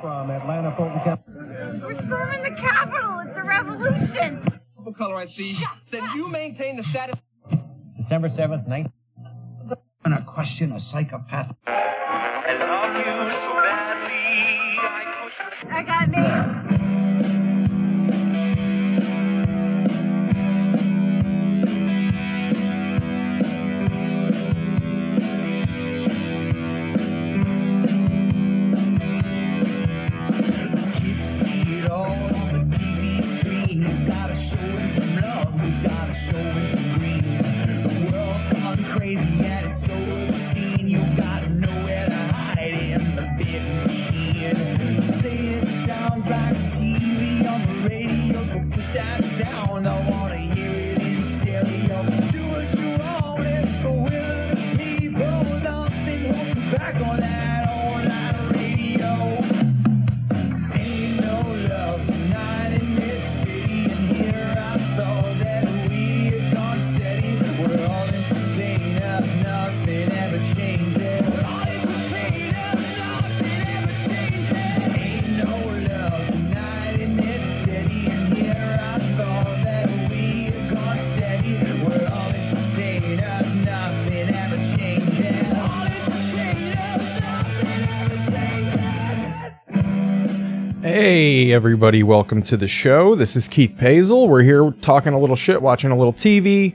From Atlanta, Fulton County. We're storming the Capitol. It's a revolution. What color I see? Then you maintain the status. December 7th, 19. I'm gonna question a psychopath. I love you so badly. I push I got me. Hey, everybody, welcome to the show. This is Keith Pazel. We're here talking a little shit, watching a little TV.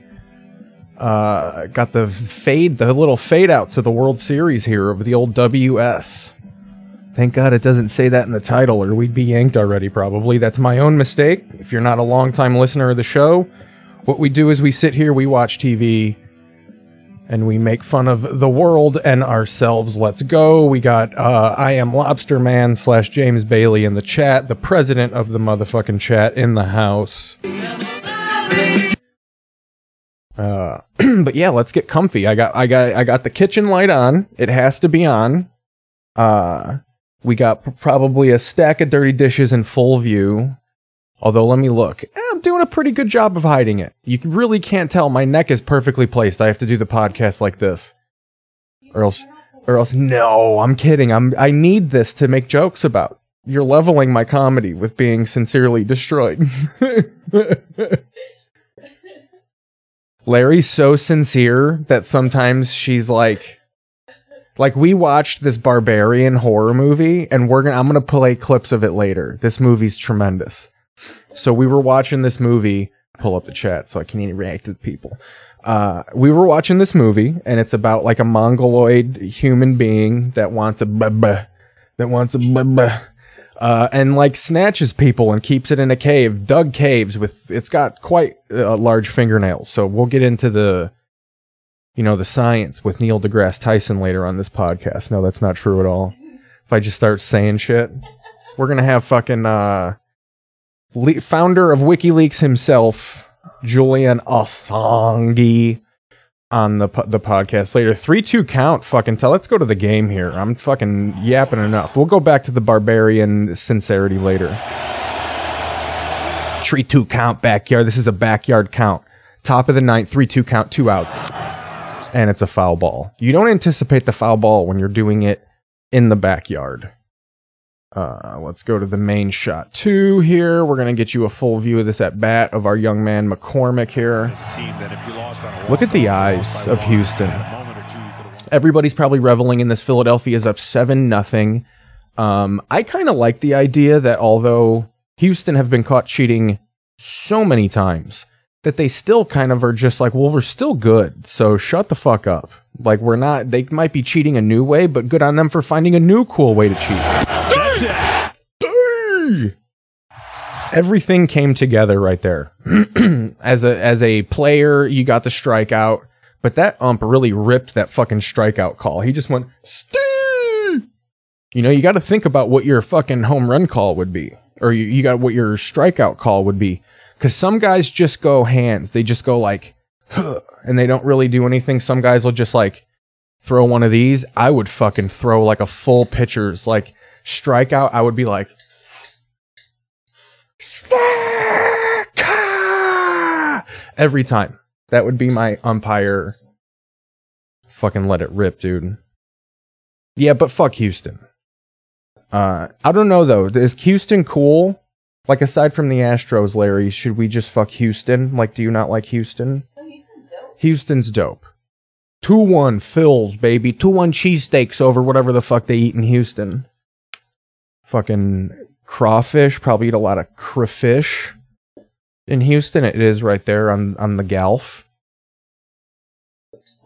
Uh, got the fade, the little fade outs of the World Series here of the old WS. Thank God it doesn't say that in the title, or we'd be yanked already, probably. That's my own mistake. If you're not a longtime listener of the show, what we do is we sit here, we watch TV, and we make fun of the world and ourselves. Let's go. We got uh, I am Lobster Man slash James Bailey in the chat, the president of the motherfucking chat in the house. Uh, but yeah, let's get comfy. I got I got I got the kitchen light on. It has to be on. Uh, we got probably a stack of dirty dishes in full view. Although, let me look. Eh, I'm doing a pretty good job of hiding it. You really can't tell. My neck is perfectly placed. I have to do the podcast like this, or else, or else. No, I'm kidding. I'm. I need this to make jokes about. You're leveling my comedy with being sincerely destroyed. Larry's so sincere that sometimes she's like, like we watched this barbarian horror movie, and we're gonna. I'm gonna play clips of it later. This movie's tremendous. So we were watching this movie. Pull up the chat so I can interact with people. Uh, we were watching this movie, and it's about like a mongoloid human being that wants a buh that wants a buh uh, and like snatches people and keeps it in a cave, dug caves with. It's got quite uh, large fingernails. So we'll get into the, you know, the science with Neil deGrasse Tyson later on this podcast. No, that's not true at all. If I just start saying shit, we're gonna have fucking uh, le- founder of WikiLeaks himself, Julian Assange, on the po- the podcast later. Three two count. Fucking tell. Let's go to the game here. I'm fucking yapping enough. We'll go back to the barbarian sincerity later. Three two count backyard. This is a backyard count. Top of the ninth. Three two count. Two outs. And it's a foul ball. You don't anticipate the foul ball when you're doing it in the backyard. Uh, let's go to the main shot two here. We're gonna get you a full view of this at bat of our young man McCormick here. Look at the eyes of Houston. Everybody's probably reveling in this. Philadelphia's up seven nothing. Um, I kind of like the idea that although Houston have been caught cheating so many times, that they still kind of are just like, well, we're still good, so shut the fuck up. Like we're not. They might be cheating a new way, but good on them for finding a new cool way to cheat. Dang! Everything came together right there. as a as a player, you got the strikeout, but that ump really ripped that fucking strikeout call. He just went Steve. You know, you got to think about what your fucking home run call would be, or you, you got what your strikeout call would be, because some guys just go hands. They just go like, huh, and they don't really do anything. Some guys will just like throw one of these. I would fucking throw like a full pitcher's like strikeout. I would be like, every time. That would be my umpire. Fucking let it rip, dude. Yeah, but fuck Houston. Uh, I don't know though. Is Houston cool? Like aside from the Astros, Larry, should we just fuck Houston? Like, do you not like Houston? Houston's dope. Two one fills, baby. Two one cheesesteaks over whatever the fuck they eat in Houston. Fucking crawfish. Probably eat a lot of crawfish in Houston. It is right there on on the Gulf.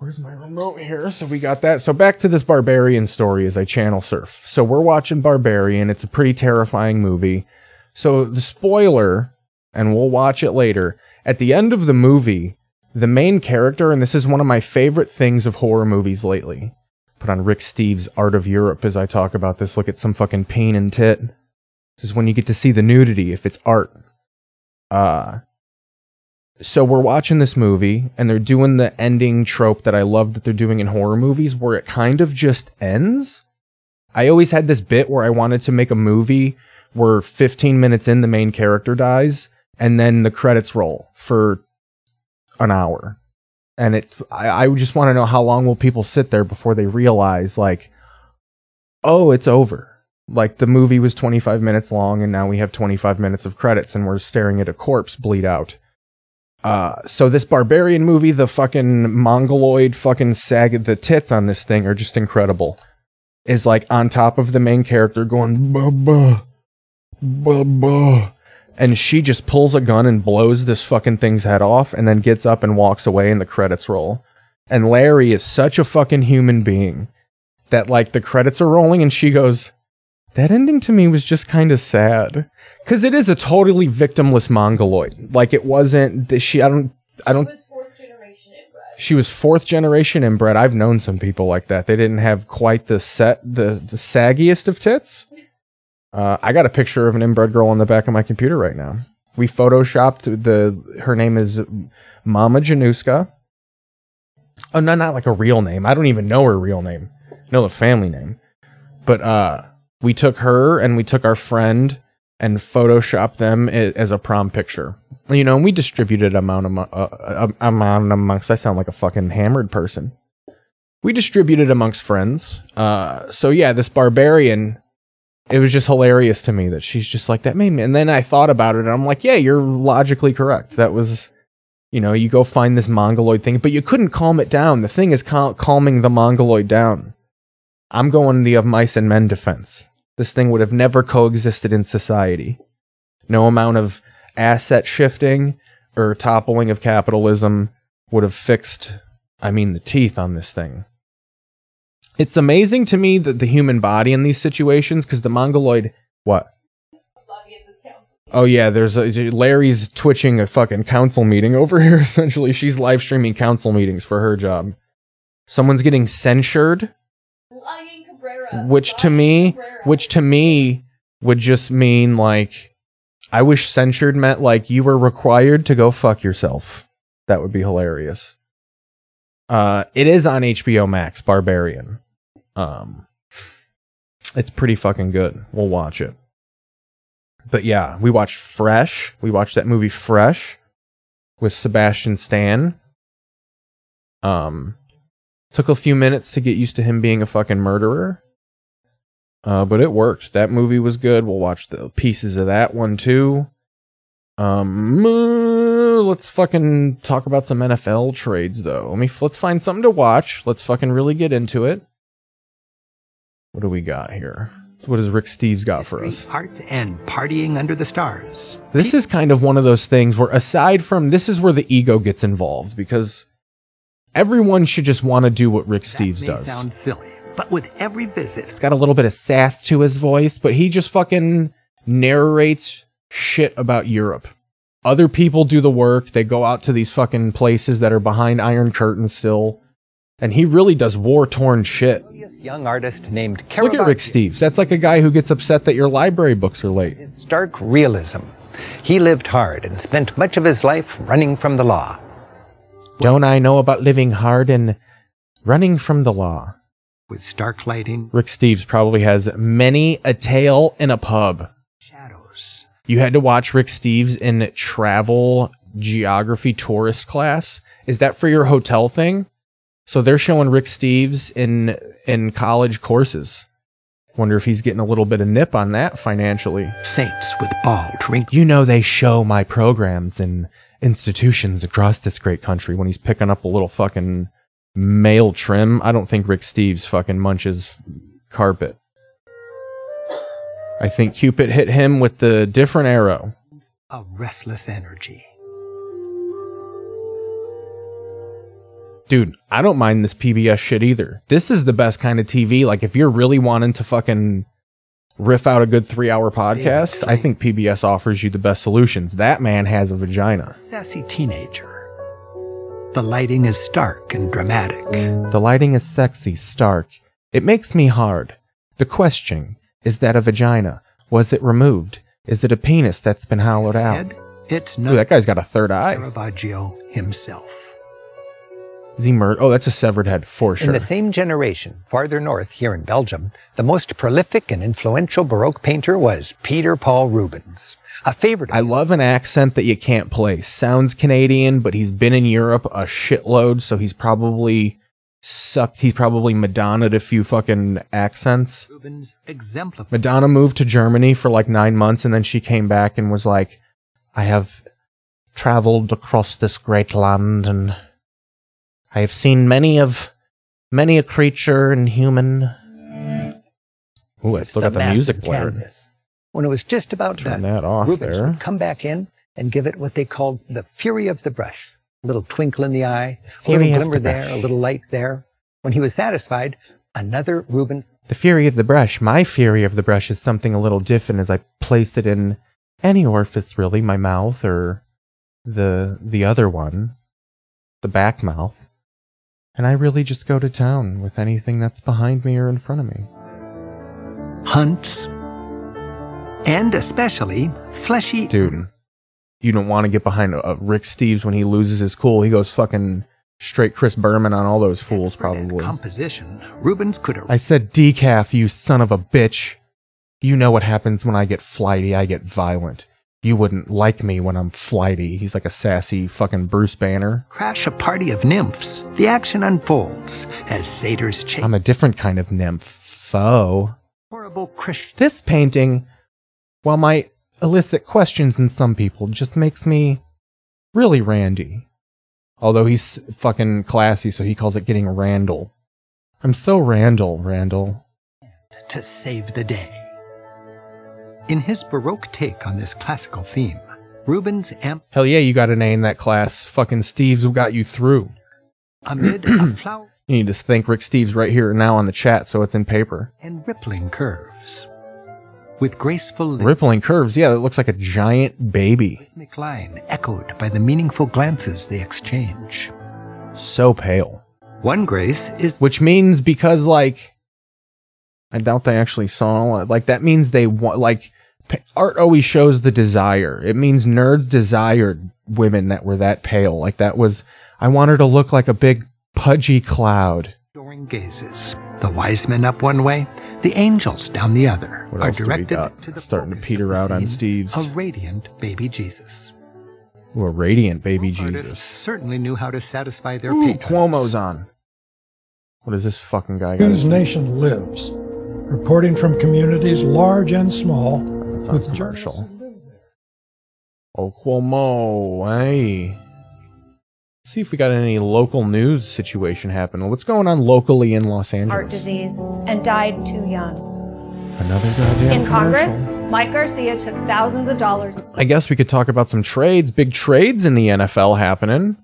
Where's my remote here? So we got that. So back to this Barbarian story as I channel surf. So we're watching Barbarian. It's a pretty terrifying movie. So the spoiler, and we'll watch it later. At the end of the movie, the main character, and this is one of my favorite things of horror movies lately. Put on Rick Steves' Art of Europe as I talk about this. Look at some fucking pain and tit. This is when you get to see the nudity if it's art. Uh so we're watching this movie and they're doing the ending trope that I love that they're doing in horror movies where it kind of just ends. I always had this bit where I wanted to make a movie where 15 minutes in the main character dies and then the credits roll for an hour. And it I, I just want to know how long will people sit there before they realize like oh, it's over. Like the movie was 25 minutes long and now we have 25 minutes of credits and we're staring at a corpse bleed out. Uh, so this barbarian movie, the fucking mongoloid fucking sag, the tits on this thing are just incredible. Is like on top of the main character going buh buh buh buh, and she just pulls a gun and blows this fucking thing's head off, and then gets up and walks away, and the credits roll. And Larry is such a fucking human being that like the credits are rolling, and she goes, "That ending to me was just kind of sad." because it is a totally victimless mongoloid. Like it wasn't the, she. I don't. I don't. She was fourth generation inbred. I've known some people like that. They didn't have quite the set, the the saggiest of tits. Uh, I got a picture of an inbred girl on the back of my computer right now. We photoshopped the. Her name is Mama Januska. Oh, no, not like a real name. I don't even know her real name. I know the family name. But uh, we took her and we took our friend and photoshopped them as a prom picture. You know, and we distributed amount amo- uh, uh, amount amongst. I sound like a fucking hammered person. We distributed amongst friends. Uh, so yeah, this barbarian. It was just hilarious to me that she's just like that made me. And then I thought about it, and I'm like, yeah, you're logically correct. That was, you know, you go find this mongoloid thing, but you couldn't calm it down. The thing is cal- calming the mongoloid down. I'm going the of mice and men defense this thing would have never coexisted in society. No amount of asset shifting or toppling of capitalism would have fixed, I mean, the teeth on this thing. It's amazing to me that the human body in these situations, because the mongoloid, what? Oh yeah, there's a Larry's twitching a fucking council meeting over here. Essentially, she's live streaming council meetings for her job. Someone's getting censured which to me which to me would just mean like i wish censured meant like you were required to go fuck yourself that would be hilarious uh it is on hbo max barbarian um it's pretty fucking good we'll watch it but yeah we watched fresh we watched that movie fresh with sebastian stan um took a few minutes to get used to him being a fucking murderer uh, but it worked. That movie was good. We'll watch the pieces of that one too. Um, uh, let's fucking talk about some NFL trades though. Let me let's find something to watch. Let's fucking really get into it. What do we got here? What has Rick Steves got for us? Art and partying under the stars. This is kind of one of those things where aside from this is where the ego gets involved because everyone should just want to do what Rick Steves that may does. sound silly, but with every visit, He's got a little bit of sass to his voice, but he just fucking narrates shit about Europe. Other people do the work. They go out to these fucking places that are behind iron curtains still. And he really does war torn shit. Young artist named Look at Rick Steves. That's like a guy who gets upset that your library books are late. Stark realism. He lived hard and spent much of his life running from the law. Don't I know about living hard and running from the law? with stark lighting, Rick Steves probably has many a tale in a pub. shadows, You had to watch Rick Steves in travel geography tourist class. Is that for your hotel thing? So they're showing Rick Steves in in college courses. Wonder if he's getting a little bit of nip on that financially. Saints with bald, wrinkled You know, they show my programs in institutions across this great country when he's picking up a little fucking male trim. I don't think Rick Steves fucking munches carpet. I think Cupid hit him with the different arrow. a restless energy. Dude, I don't mind this PBS shit either. This is the best kind of TV. Like, if you're really wanting to fucking riff out a good three hour podcast, I think PBS offers you the best solutions. That man has a vagina. Sassy teenager. The lighting is stark and dramatic. The lighting is sexy, stark. It makes me hard. The question is that a vagina? Was it removed? Is it a penis that's been hollowed out? It's Ooh, that guy's got a third eye. Caravaggio himself. Is he murdered? Oh, that's a severed head for sure. In the same generation, farther north here in Belgium, the most prolific and influential Baroque painter was Peter Paul Rubens, a favorite. I love an accent that you can't place. Sounds Canadian, but he's been in Europe a shitload, so he's probably sucked. He's probably Madonna'd a few fucking accents. Rubens exemplified Madonna moved to Germany for like nine months, and then she came back and was like, I have traveled across this great land, and I have seen many of many a creature and human. Ooh, I still got the massive music blaring. canvas. When it was just about Turn done, that off Rubens there. would come back in and give it what they called the fury of the brush. A little twinkle in the eye, a little glimmer the there, brush. a little light there. When he was satisfied, another Rubens The fury of the brush. My fury of the brush is something a little different as I place it in any orifice really, my mouth or the the other one, the back mouth. And I really just go to town with anything that's behind me or in front of me. hunts, and especially fleshy Dude, you don't want to get behind uh, Rick Steves when he loses his cool. He goes fucking straight Chris Berman on all those fools probably. composition. Rubens could I said decaf, you son of a bitch. You know what happens when I get flighty, I get violent. You wouldn't like me when I'm flighty. He's like a sassy fucking Bruce Banner. crash a party of nymphs. The action unfolds as satyrs chase I'm a different kind of nymph. Foe. horrible Christian. This painting, while might elicit questions in some people, just makes me really randy. Although he's fucking classy, so he calls it getting Randall. I'm so Randall, Randall. to save the day. In his Baroque take on this classical theme, Rubens amp Hell yeah, you got an A in that class. Fucking Steve's got you through. amid a flower You need to thank Rick Steves right here now on the chat so it's in paper. and rippling curves. With graceful Rippling curves, yeah, it looks like a giant baby. rhythmic line echoed by the meaningful glances they exchange. So pale. One grace is Which means because, like, I doubt they actually saw it. Like, that means they want, like, art always shows the desire. It means nerds desired women that were that pale. Like, that was, I want her to look like a big pudgy cloud. adoring gazes. The wise men up one way, the angels down the other What are else do we directed to the Starting to peter of the out on Steve's. A radiant baby Jesus. Ooh, a radiant baby Artists Jesus. certainly knew how to satisfy their Ooh, patrons. Cuomo's on. What is this fucking guy Whose Nation lives, reporting from communities large and small, It's not with commercial. journalists who live there. Oh, Cuomo, hey. See if we got any local news situation happening. What's going on locally in Los Angeles? heart disease and died too young. Another goddamn In Congress, commercial. Mike Garcia took thousands of dollars. I guess we could talk about some trades. Big trades in the NFL happening.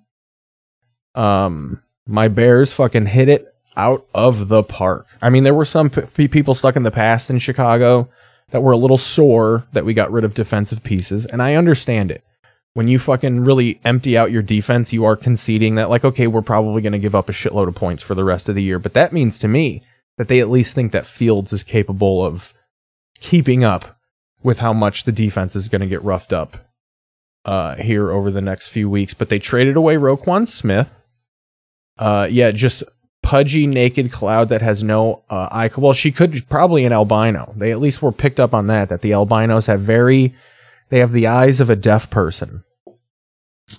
Um, my Bears fucking hit it out of the park. I mean, there were some p- people stuck in the past in Chicago that were a little sore that we got rid of defensive pieces, and I understand it. When you fucking really empty out your defense, you are conceding that, like, okay, we're probably going to give up a shitload of points for the rest of the year. But that means to me that they at least think that Fields is capable of keeping up with how much the defense is going to get roughed up uh, here over the next few weeks. But they traded away Roquan Smith. Uh, yeah, just pudgy, naked cloud that has no uh, eye. Well, she could probably an albino. They at least were picked up on that. That the albinos have very, they have the eyes of a deaf person.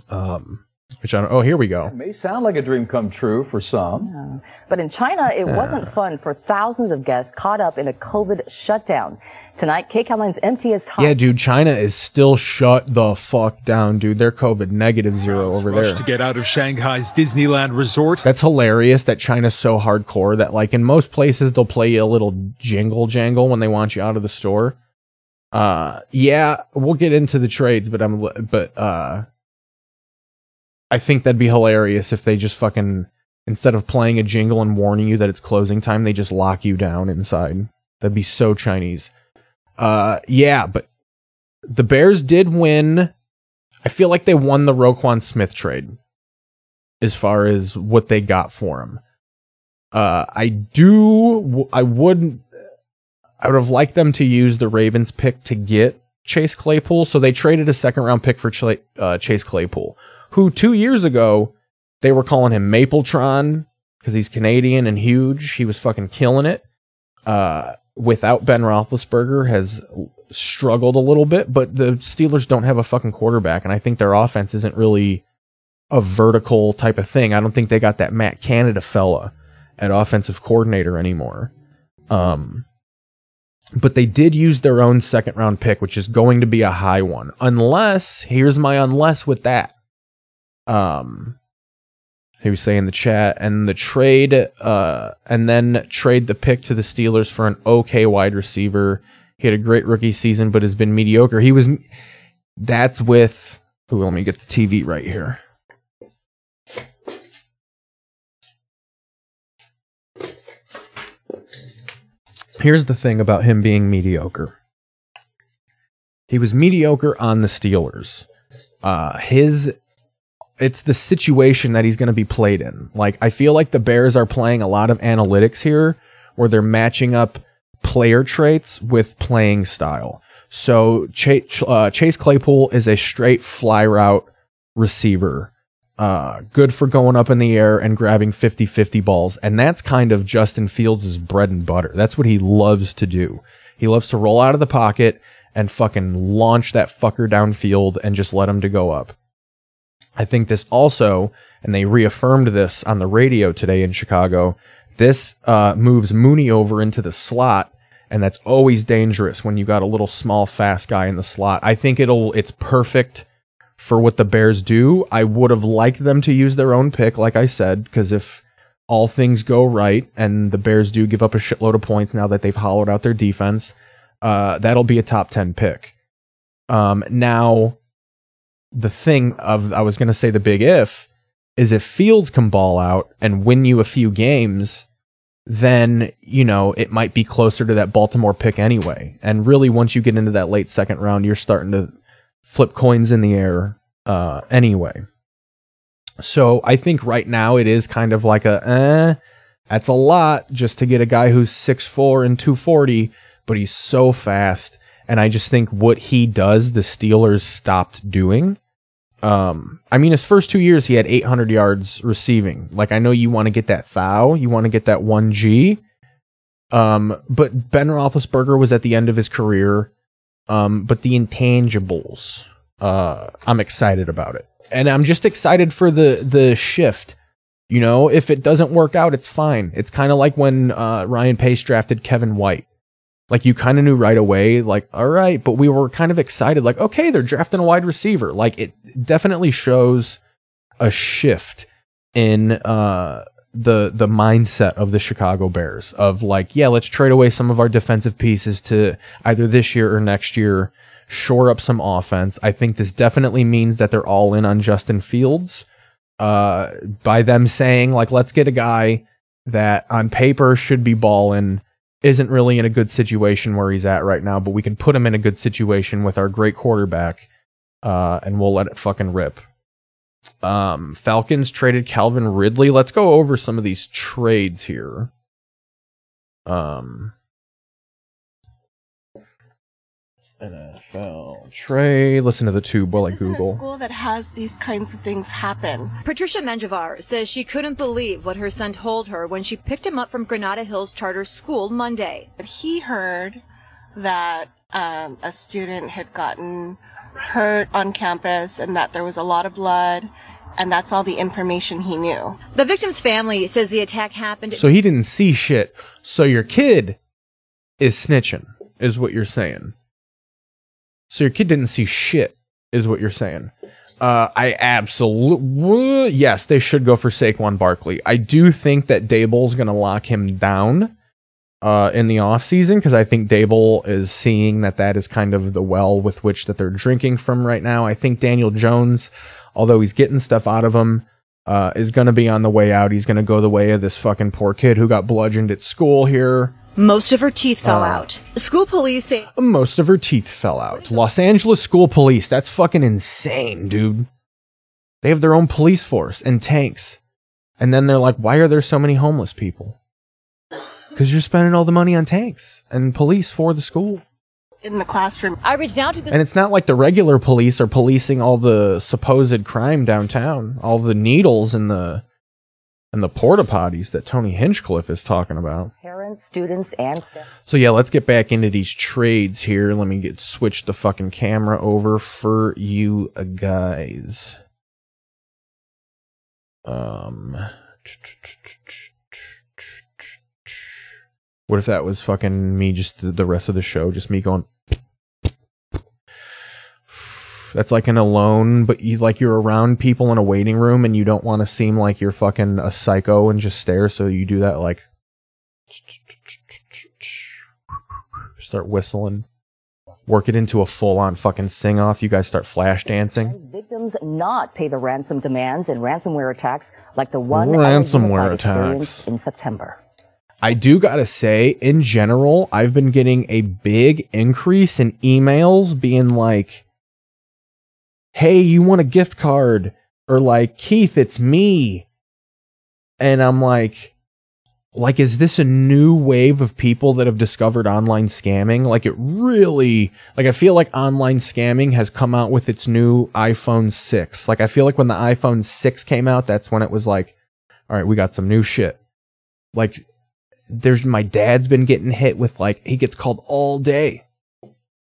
Um, Which I don't, oh, here we go. may sound like a dream come true for some. But in China, it Yeah. wasn't fun for thousands of guests caught up in a COVID shutdown. Tonight, KCAL 9's MTS top. Yeah, dude, China is still shut the fuck down, dude. They're COVID negative zero over there. Rushed to get out of Shanghai's Disneyland resort. That's hilarious that China's so hardcore that like in most places they'll play you a little jingle jangle when they want you out of the store. Uh yeah, we'll get into the trades, but I'm but uh I think that'd be hilarious if they just fucking instead of playing a jingle and warning you that it's closing time, they just lock you down inside. That'd be so Chinese. Uh yeah, but the Bears did win. I feel like they won the Roquan Smith trade as far as what they got for him. Uh, I do, I would, I would have liked them to use the Ravens pick to get Chase Claypool. So they traded a second round pick for Ch- uh, Chase Claypool, who two years ago they were calling him Mapletron because he's Canadian and huge. He was fucking killing it. Uh, without Ben Roethlisberger has struggled a little bit, but the Steelers don't have a fucking quarterback, and I think their offense isn't really a vertical type of thing. I don't think they got that Matt Canada fella at offensive coordinator anymore. Um, but they did use their own second round pick, which is going to be a high one. Unless, here's my unless with that. Um, he was saying in the chat, and the trade, uh, and then trade the pick to the Steelers for an okay wide receiver. He had a great rookie season, but has been mediocre. He was, that's with, ooh, let me get the TV right here. Here's the thing about him being mediocre. He was mediocre on the Steelers. Uh, his it's the situation that he's going to be played in. Like I feel like the Bears are playing a lot of analytics here where they're matching up player traits with playing style. So Chase, uh, Chase Claypool is a straight fly route receiver. Uh, good for going up in the air and grabbing 50-50 balls. And that's kind of Justin Fields' bread and butter. That's what he loves to do. He loves to roll out of the pocket and fucking launch that fucker downfield and just let him to go up. I think this also, and they reaffirmed this on the radio today in Chicago, this uh, moves Mooney over into the slot, and that's always dangerous when you got a little small, fast guy in the slot. I think it'll it's perfect for what the Bears do. I would have liked them to use their own pick, like I said, because if all things go right and the Bears do give up a shitload of points now that they've hollowed out their defense, uh, that'll be a top 10 pick. Um, now, the thing of, I was going to say the big if, is if Fields can ball out and win you a few games, then, you know, it might be closer to that Baltimore pick anyway. And really, once you get into that late second round, you're starting to flip coins in the air uh, anyway. So I think right now it is kind of like a, eh, that's a lot just to get a guy who's 6'4 and 240, but he's so fast. And I just think what he does, the Steelers stopped doing. Um, I mean, his first two years, he had 800 yards receiving. Like, I know you want to get that thou, you want to get that 1G. Um, but Ben Roethlisberger was at the end of his career. Um, but the intangibles, uh, I'm excited about it. And I'm just excited for the, the shift. You know, if it doesn't work out, it's fine. It's kind of like when, uh, Ryan Pace drafted Kevin White. Like you kind of knew right away, like, all right, but we were kind of excited, like, okay, they're drafting a wide receiver. Like it definitely shows a shift in uh the the mindset of the Chicago Bears of like, yeah, let's trade away some of our defensive pieces to either this year or next year, shore up some offense. I think this definitely means that they're all in on Justin Fields. Uh by them saying, like, let's get a guy that on paper should be balling isn't really in a good situation where he's at right now, but we can put him in a good situation with our great quarterback, uh, and we'll let it fucking rip. Um, Falcons traded Calvin Ridley. Let's go over some of these trades here. Um, NFL trade. Listen to the tube while I Google. school that has these kinds of things happen. Patricia Menjivar says she couldn't believe what her son told her when she picked him up from Granada Hills Charter School Monday. But He heard that um, a student had gotten hurt on campus and that there was a lot of blood and that's all the information he knew. The victim's family says the attack happened. So he didn't see shit. So your kid is snitching, is what you're saying. So your kid didn't see shit, is what you're saying. Uh, I absolutely yes, they should go for Saquon Barkley. I do think that Daboll's gonna lock him down uh, in the off season because I think Dable is seeing that that is kind of the well with which that they're drinking from right now. I think Daniel Jones, although he's getting stuff out of him, uh, is going to be on the way out. He's going to go the way of this fucking poor kid who got bludgeoned at school here. Most of her teeth fell Uh, out. School police say Most of her teeth fell out. Los Angeles school police, that's fucking insane, dude. They have their own police force and tanks. And then they're like, why are there so many homeless people? Because you're spending all the money on tanks and police for the school. In the classroom. I reached out to the And it's not like the regular police are policing all the supposed crime downtown, all the needles and the and the porta potties that Tony Hinchcliffe is talking about. Parents, students, and staff. So yeah, let's get back into these trades here. Let me get switch the fucking camera over for you guys. Um What if that was fucking me just the rest of the show just me going That's like an alone, but you like you're around people in a waiting room and you don't want to seem like you're fucking a psycho and just stare, so you do that like start whistling, work it into a full on fucking sing off. You guys start flash dancing. Victims not pay the ransom demands in ransomware attacks like the one Ransomware attacks. in September. I do gotta say, in general, I've been getting a big increase in emails being like, hey, you want a gift card? Or like, Keith, it's me. And I'm like, like, is this a new wave of people that have discovered online scamming? Like, it really, like, I feel like online scamming has come out with its new iPhone 6. Like, I feel like when the iPhone 6 came out, that's when it was like, all right, we got some new shit. Like, there's my dad's been getting hit with like, he gets called all day.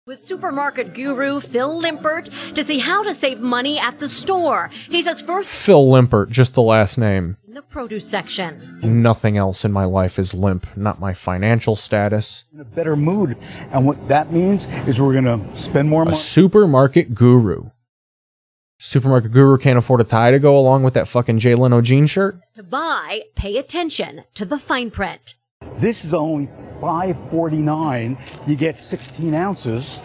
With supermarket guru Phil Lempert to see how to save money at the store. He says first Phil Lempert, just the last name. in the produce section. Nothing else in my life is limp, not my financial status. in a better mood. And what that means is we're going to spend more money. A supermarket guru. Supermarket guru can't afford a tie to go along with that fucking Jay Leno jean shirt. To buy, pay attention to the fine print. This is only five forty nine. You get sixteen ounces.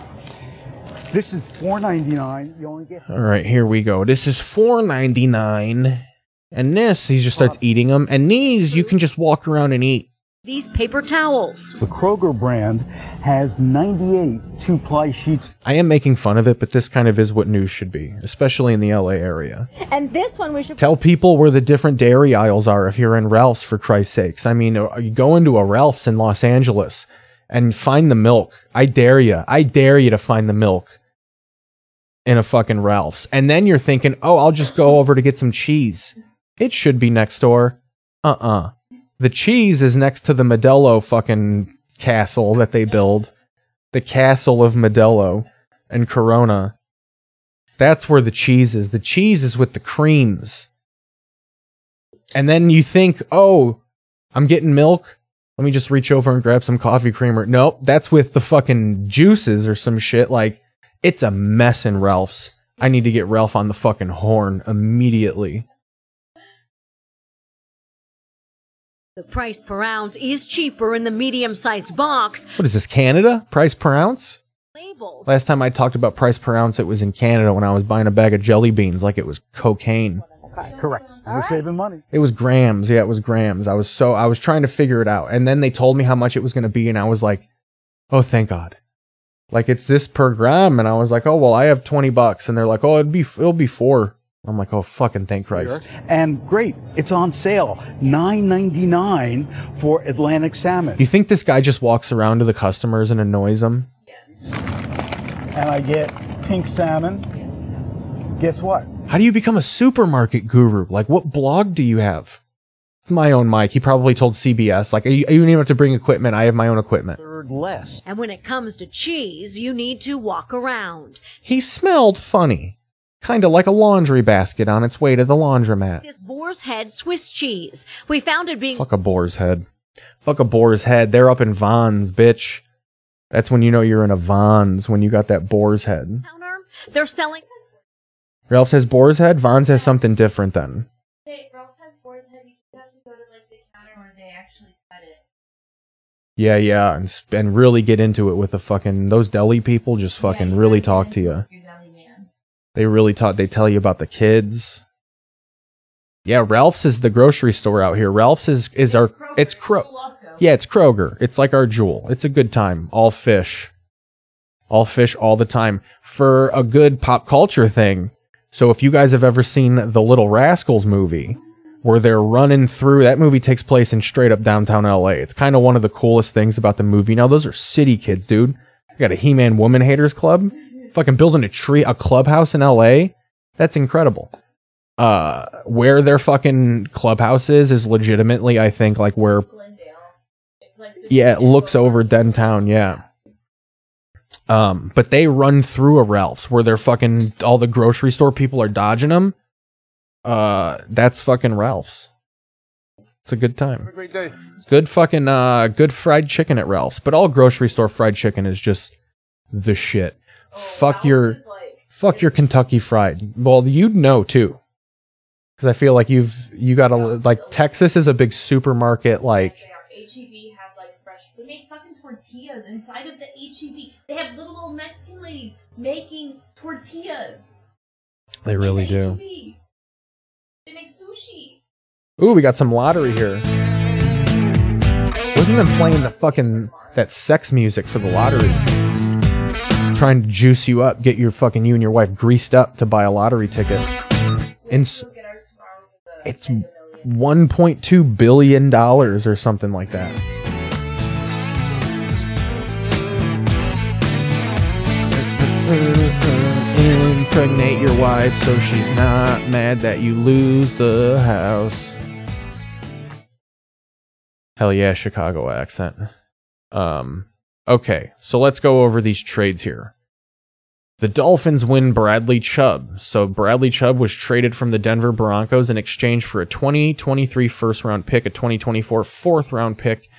This is four ninety nine. You only get. All right, here we go. This is four ninety nine, and this he just starts eating them. And these you can just walk around and eat. These paper towels. The Kroger brand has ninety eight two ply sheets. I am making fun of it, but this kind of is what news should be, especially in the LA area. And this one we should Tell people where the different dairy aisles are if you're in Ralph's, for Christ's sakes. I mean, uh, you go into a Ralph's in Los Angeles and find the milk. I dare you. I dare you to find the milk in a fucking Ralph's. And then you're thinking, oh, I'll just go over to get some cheese. It should be next door. Uh uh The cheese is next to the Modelo fucking castle that they build. The castle of Modelo and Corona. That's where the cheese is. The cheese is with the creams. And then you think, oh, I'm getting milk. Let me just reach over and grab some coffee creamer. Nope, that's with the fucking juices or some shit. Like, it's a mess in Ralph's. I need to get Ralph on the fucking horn immediately. The price per ounce is cheaper in the medium sized box. What is this, Canada? Price per ounce? Labels. Last time I talked about price per ounce, it was in Canada when I was buying a bag of jelly beans like it was cocaine. Correct. And we're saving money. It was grams. Yeah, it was grams. I was so I was trying to figure it out. And then they told me how much it was going to be and I was like, "Oh, thank God." Like it's this per gram and I was like, "Oh, well, I have 20 bucks." And they're like, "Oh, it'd be it'll be 4." I'm like, "Oh, fucking thank Christ." And great, it's on sale. Nine ninety nine for Atlantic salmon. You think this guy just walks around to the customers and annoys them? Yes. And I get pink salmon. Yes, Guess what? How do you become a supermarket guru? Like what blog do you have? It's my own mic. He probably told CBS like, "You you don't even have to bring equipment. I have my own equipment." Third less. And when it comes to cheese, you need to walk around. He smelled funny. Kind of like a laundry basket on its way to the laundromat. This boar's head Swiss cheese. We found it being Fuck a boar's head. Fuck a boar's head. They're up in Vons, bitch. That's when you know you're in a Vons when you got that boar's head. Counter. they're selling Ralph says boar's head. Vons has something different then. Yeah, yeah, and sp- and really get into it with the fucking those deli people. Just fucking really talk to you. They really talk. They tell you about the kids. Yeah, Ralph's is the grocery store out here. Ralph's is is our it's Kro. Yeah, it's Kroger. It's like our jewel. It's a good time. All fish. All fish all the time for a good pop culture thing. So if you guys have ever seen the Little Rascals movie, where they're running through that movie takes place in straight up downtown LA. It's kind of one of the coolest things about the movie. Now those are city kids, dude. I got a He-Man Woman Haters Club. Fucking building a tree, a clubhouse in LA. That's incredible. Uh, where their fucking clubhouse is is legitimately, I think, like where. Yeah, it looks over Dentown. Yeah. Um, but they run through a Ralph's where they're fucking all the grocery store people are dodging them. Uh, that's fucking Ralph's. It's a good time. great day. Good fucking uh, good fried chicken at Ralph's. But all grocery store fried chicken is just the shit. Fuck your, fuck your Kentucky Fried. Well, you'd know too, because I feel like you've you got a like Texas is a big supermarket. Like HEB has like fresh. They make fucking tortillas inside of the HEB. They have little old Mexican ladies making tortillas. they really do. HEB. They make sushi. Ooh, we got some lottery here. Look at them playing the fucking that sex music for the lottery. Trying to juice you up, get your fucking you and your wife greased up to buy a lottery ticket. And s- it's 1.2 billion dollars or something like that. Impregnate your wife so she's not mad that you lose the house. Hell yeah, Chicago accent. Um, okay, so let's go over these trades here. The Dolphins win Bradley Chubb. So Bradley Chubb was traded from the Denver Broncos in exchange for a 2023 first round pick, a 2024 fourth round pick,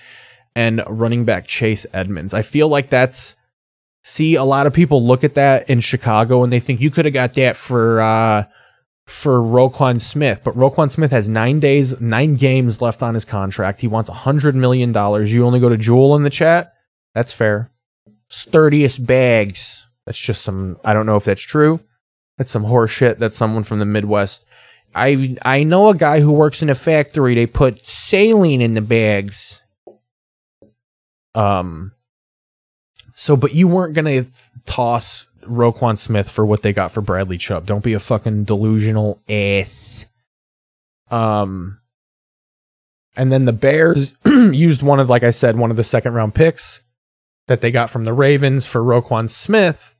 and running back Chase Edmonds. I feel like that's see a lot of people look at that in Chicago and they think you could have got that for uh for Roquan Smith, but Roquan Smith has nine days, nine games left on his contract. He wants a hundred million dollars. You only go to Jewel in the chat. That's fair. Sturdiest bags. That's just some. I don't know if that's true. That's some horse shit. That's someone from the Midwest. I I know a guy who works in a factory. They put saline in the bags. Um. So, but you weren't gonna toss Roquan Smith for what they got for Bradley Chubb. Don't be a fucking delusional ass. Um, and then the Bears used one of, like I said, one of the second round picks that they got from the Ravens for Roquan Smith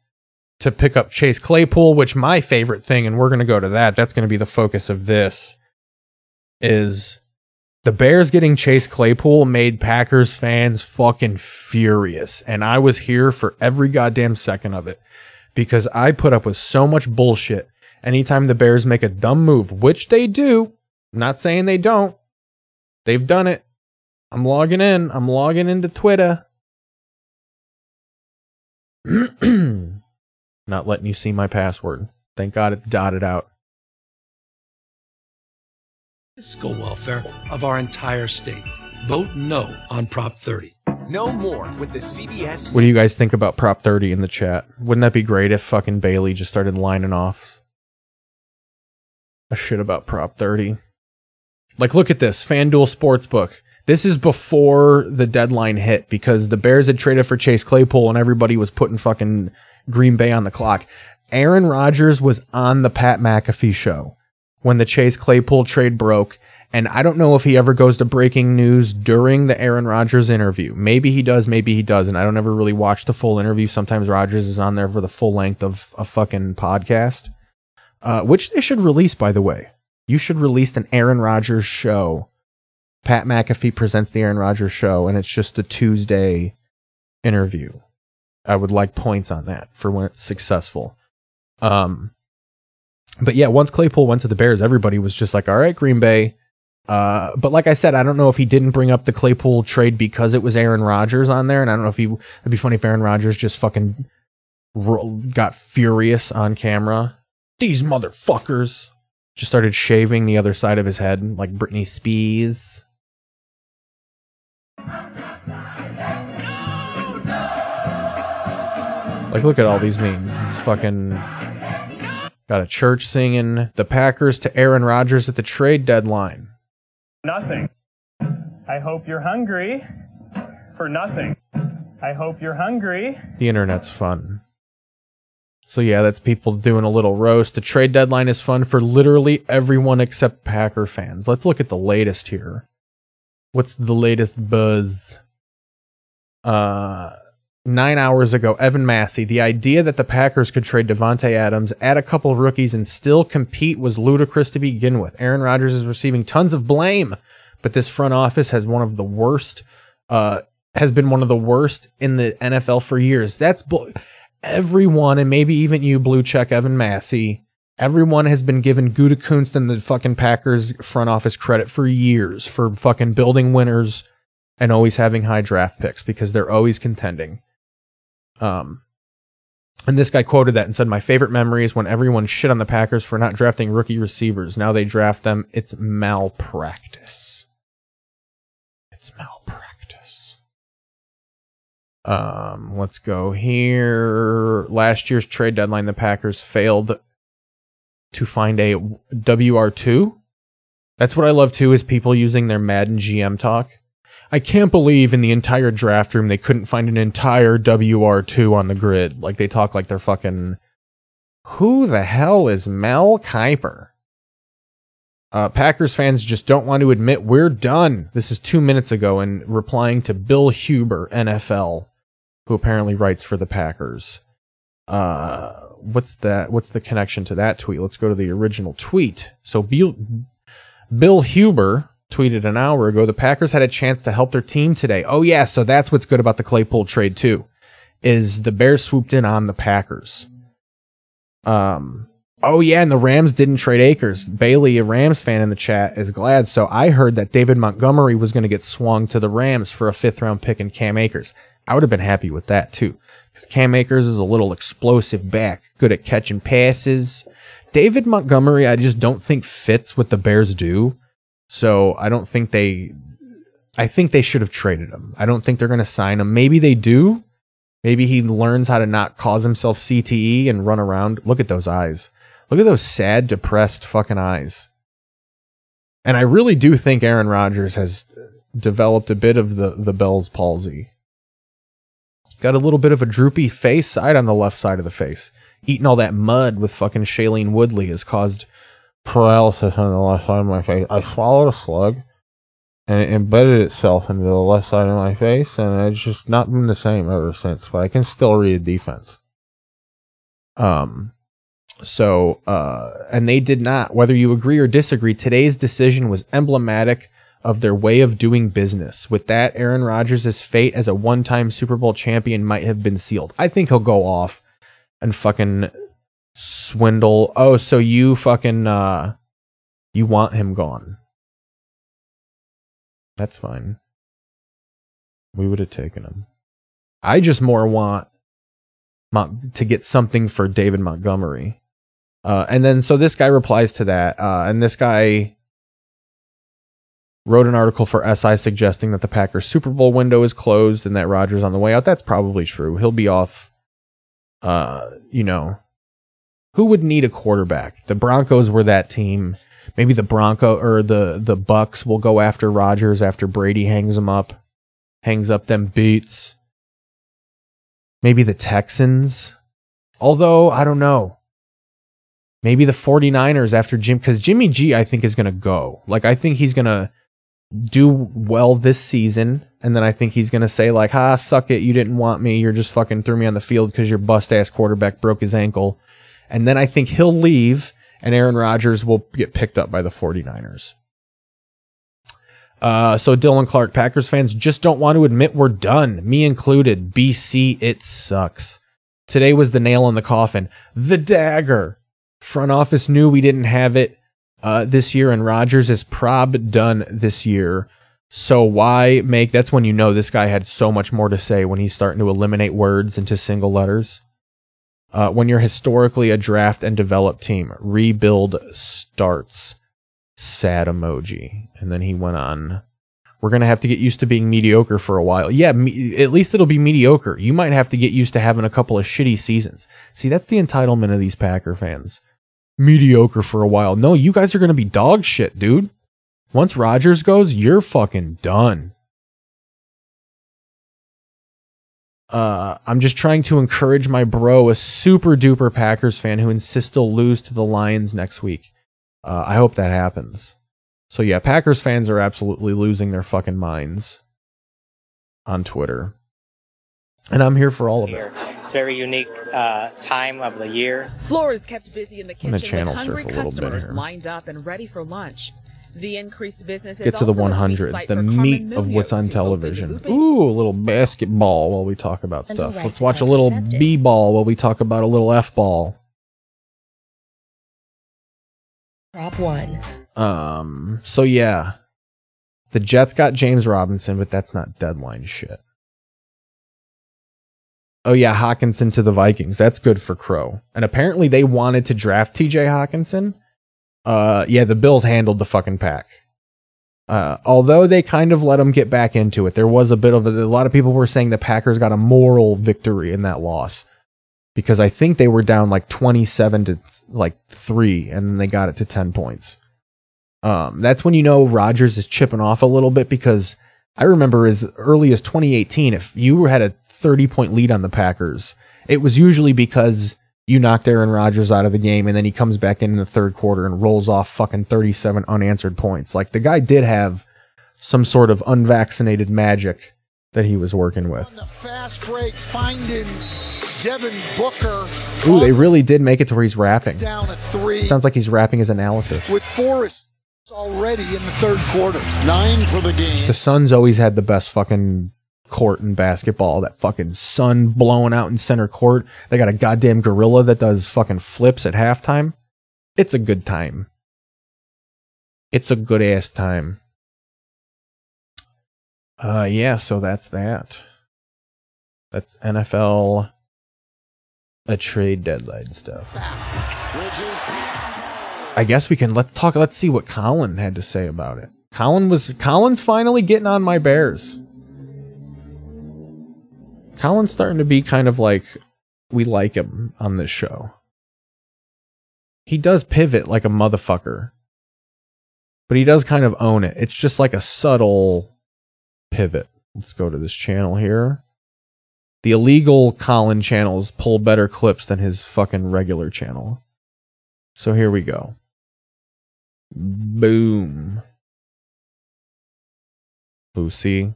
to pick up Chase Claypool, which my favorite thing, and we're going to go to that. That's going to be the focus of this. Is the Bears getting Chase Claypool made Packers fans fucking furious. And I was here for every goddamn second of it because I put up with so much bullshit anytime the Bears make a dumb move, which they do. I'm not saying they don't. They've done it. I'm logging in. I'm logging into Twitter. not letting you see my password. Thank God it's dotted out. fiscal welfare of our entire state. Vote no on Prop 30. No more with the CBS. What do you guys think about Prop 30 in the chat? Wouldn't that be great if fucking Bailey just started lining off a shit about Prop 30? Like, look at this FanDuel Sportsbook. This is before the deadline hit because the Bears had traded for Chase Claypool and everybody was putting fucking Green Bay on the clock. Aaron Rodgers was on the Pat McAfee show when the Chase Claypool trade broke. And I don't know if he ever goes to breaking news during the Aaron Rodgers interview. Maybe he does, maybe he doesn't. I don't ever really watch the full interview. Sometimes Rodgers is on there for the full length of a fucking podcast, uh, which they should release, by the way. You should release an Aaron Rodgers show. Pat McAfee presents the Aaron Rodgers show, and it's just a Tuesday interview. I would like points on that for when it's successful. Um, But yeah, once Claypool went to the Bears, everybody was just like, all right, Green Bay. Uh, but like I said, I don't know if he didn't bring up the Claypool trade because it was Aaron Rodgers on there, and I don't know if he. It'd be funny if Aaron Rodgers just fucking got furious on camera. These motherfuckers just started shaving the other side of his head like Britney Spears. Like, look at all these memes. This is fucking got a church singing the Packers to Aaron Rodgers at the trade deadline. Nothing. I hope you're hungry for nothing. I hope you're hungry. The internet's fun. So yeah, that's people doing a little roast. The trade deadline is fun for literally everyone except Packer fans. Let's look at the latest here. What's the latest buzz? Uh nine hours ago, Evan Massey, the idea that the Packers could trade Davante Adams, add a couple rookies, and still compete was ludicrous to begin with. Aaron Rodgers is receiving tons of blame, but this front office has one of the worst, uh, has been one of the worst in the NFL for years. That's everyone, and maybe even you, blue check Evan Massey. Everyone has been given Gutekunst and the fucking Packers front office credit for years for fucking building winners and always having high draft picks because they're always contending. Um, and this guy quoted that and said, My favorite memory is when everyone shit on the Packers for not drafting rookie receivers. Now they draft them. It's malpractice. It's malpractice. Um, let's go here. Last year's trade deadline, the Packers failed to find a WR2. That's what I love too, is people using their Madden GM talk. I can't believe in the entire draft room they couldn't find an entire WR2 on the grid. Like they talk like they're fucking. Who the hell is Mel Kiper? Uh, Packers fans just don't want to admit we're done. This is two minutes ago, and replying to Bill Huber, NFL, who apparently writes for the Packers. Uh, what's that? What's the connection to that tweet? Let's go to the original tweet. So Bill, Bill Huber tweeted an hour ago the Packers had a chance to help their team today. Oh yeah, so that's what's good about the Claypool trade too, is the Bears swooped in on the Packers. Um. Oh yeah, and the Rams didn't trade Akers. Bailey, a Rams fan in the chat, is glad. So I heard that David Montgomery was going to get swung to the Rams for a fifth round pick and Cam Akers. I would have been happy with that too, because Cam Akers is a little explosive back, good at catching passes. David Montgomery, I just don't think fits what the Bears do. So I don't think they. I think they should have traded him. I don't think they're going to sign him. Maybe they do. Maybe he learns how to not cause himself CTE and run around. Look at those eyes. Look at those sad, depressed fucking eyes. And I really do think Aaron Rodgers has developed a bit of the, the Bell's palsy. Got a little bit of a droopy face side on the left side of the face. Eating all that mud with fucking Shailene Woodley has caused paralysis on the left side of my face. I swallowed a slug and it embedded itself into the left side of my face, and it's just not been the same ever since. But I can still read defense. Um, so, uh, and they did not, whether you agree or disagree, today's decision was emblematic of their way of doing business. With that, Aaron Rodgers' fate as a one time Super Bowl champion might have been sealed. I think he'll go off and fucking swindle. Oh, so you fucking, uh, you want him gone. That's fine. We would have taken him. I just more want Mon- to get something for David Montgomery. Uh, and then so this guy replies to that, uh, and this guy wrote an article for SI suggesting that the Packers Super Bowl window is closed and that Rodgers on the way out. That's probably true. He'll be off. Uh, you know, who would need a quarterback? The Broncos were that team. Maybe the Bronco or the the Bucks will go after Rodgers after Brady hangs him up, hangs up them beats. Maybe the Texans. Although I don't know. Maybe the 49ers after Jim cuz Jimmy G I think is going to go. Like I think he's going to do well this season and then I think he's going to say like, "Ha, suck it. You didn't want me. You're just fucking threw me on the field cuz your bust ass quarterback broke his ankle." And then I think he'll leave and Aaron Rodgers will get picked up by the 49ers. Uh, so Dylan Clark, Packers fans just don't want to admit we're done. Me included. BC, it sucks. Today was the nail in the coffin. The dagger. Front office knew we didn't have it uh, this year, and Rodgers is prob done this year. So why make? That's when you know this guy had so much more to say when he's starting to eliminate words into single letters. Uh, when you're historically a draft and develop team, rebuild starts. Sad emoji, and then he went on. We're gonna have to get used to being mediocre for a while. Yeah, me, at least it'll be mediocre. You might have to get used to having a couple of shitty seasons. See, that's the entitlement of these Packer fans. Mediocre for a while. No, you guys are gonna be dog shit, dude. Once Rodgers goes, you're fucking done. Uh, I'm just trying to encourage my bro, a super duper Packers fan who insists they'll lose to the Lions next week. Uh, I hope that happens. So yeah, Packers fans are absolutely losing their fucking minds on Twitter. And I'm here for all of it. It's a very unique uh, time of the year. Floor is kept busy in the I'm gonna kitchen channel with surf hungry a little bit customers here. lined up and ready for lunch. The increased business is Get to the also a 100s, the meat of what's on television. Ooh, a little basketball while we talk about stuff. Let's watch a little. B ball while we talk about a little F ball. Prop one. Um, so yeah. The Jets got James Robinson, but that's not deadline shit. Oh yeah, Hockenson to the Vikings. That's good for Crow. And apparently they wanted to draft TJ Hockenson. Uh yeah, the Bills handled the fucking pack. Uh, although they kind of let them get back into it, there was a bit of a, a lot of people were saying the Packers got a moral victory in that loss because I think they were down like 27 to like 3 and then they got it to 10 points. Um, that's when you know Rodgers is chipping off a little bit because I remember as early as 2018, if you had a 30 point lead on the Packers, it was usually because you knocked Aaron Rodgers out of the game and then he comes back in, in the third quarter and rolls off fucking 37 unanswered points. Like the guy did have some sort of unvaccinated magic that he was working with. Fast break finding Devin Booker Ooh, they really did make it to where he's rapping. down a three Sounds like he's rapping his analysis. with Forrest already in the third quarter. Nine for the game. The Suns always had the best fucking court in basketball. That fucking sun blowing out in center court. They got a goddamn gorilla that does fucking flips at halftime. It's a good time. It's a good ass time. Uh yeah, so that's that. That's NFL a trade deadline stuff. I guess we can let's talk let's see what Colin had to say about it. Colin was Colin's finally getting on my bears. Colin's starting to be kind of like we like him on this show. He does pivot like a motherfucker. But he does kind of own it. It's just like a subtle pivot. Let's go to this channel here. The illegal Colin channels pull better clips than his fucking regular channel. So here we go. Boom. Ooh, see?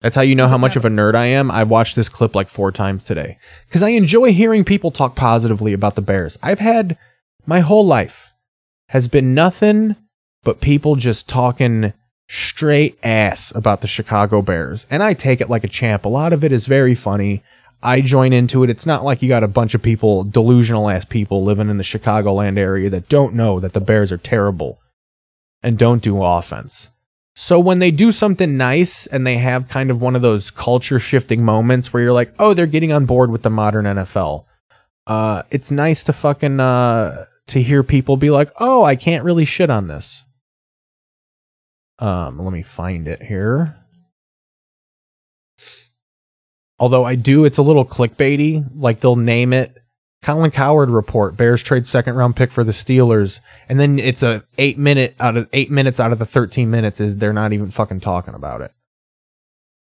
That's how you know how much of a nerd I am. I've watched this clip like four times today. Because I enjoy hearing people talk positively about the Bears. I've had my whole life has been nothing but people just talking straight ass about the Chicago Bears. And I take it like a champ. A lot of it is very funny. I join into it. It's not like you got a bunch of people, delusional ass people living in the Chicagoland area that don't know that the Bears are terrible and don't do offense. So when they do something nice and they have kind of one of those culture shifting moments where you're like, oh, they're getting on board with the modern NFL. Uh, it's nice to fucking uh, to hear people be like, oh, I can't really shit on this. Um, let me find it here. Although I do, it's a little clickbaity. Like they'll name it Colin Cowherd report. Bears trade second round pick for the Steelers, and then it's a eight minute out of eight minutes out of the thirteen minutes is they're not even fucking talking about it.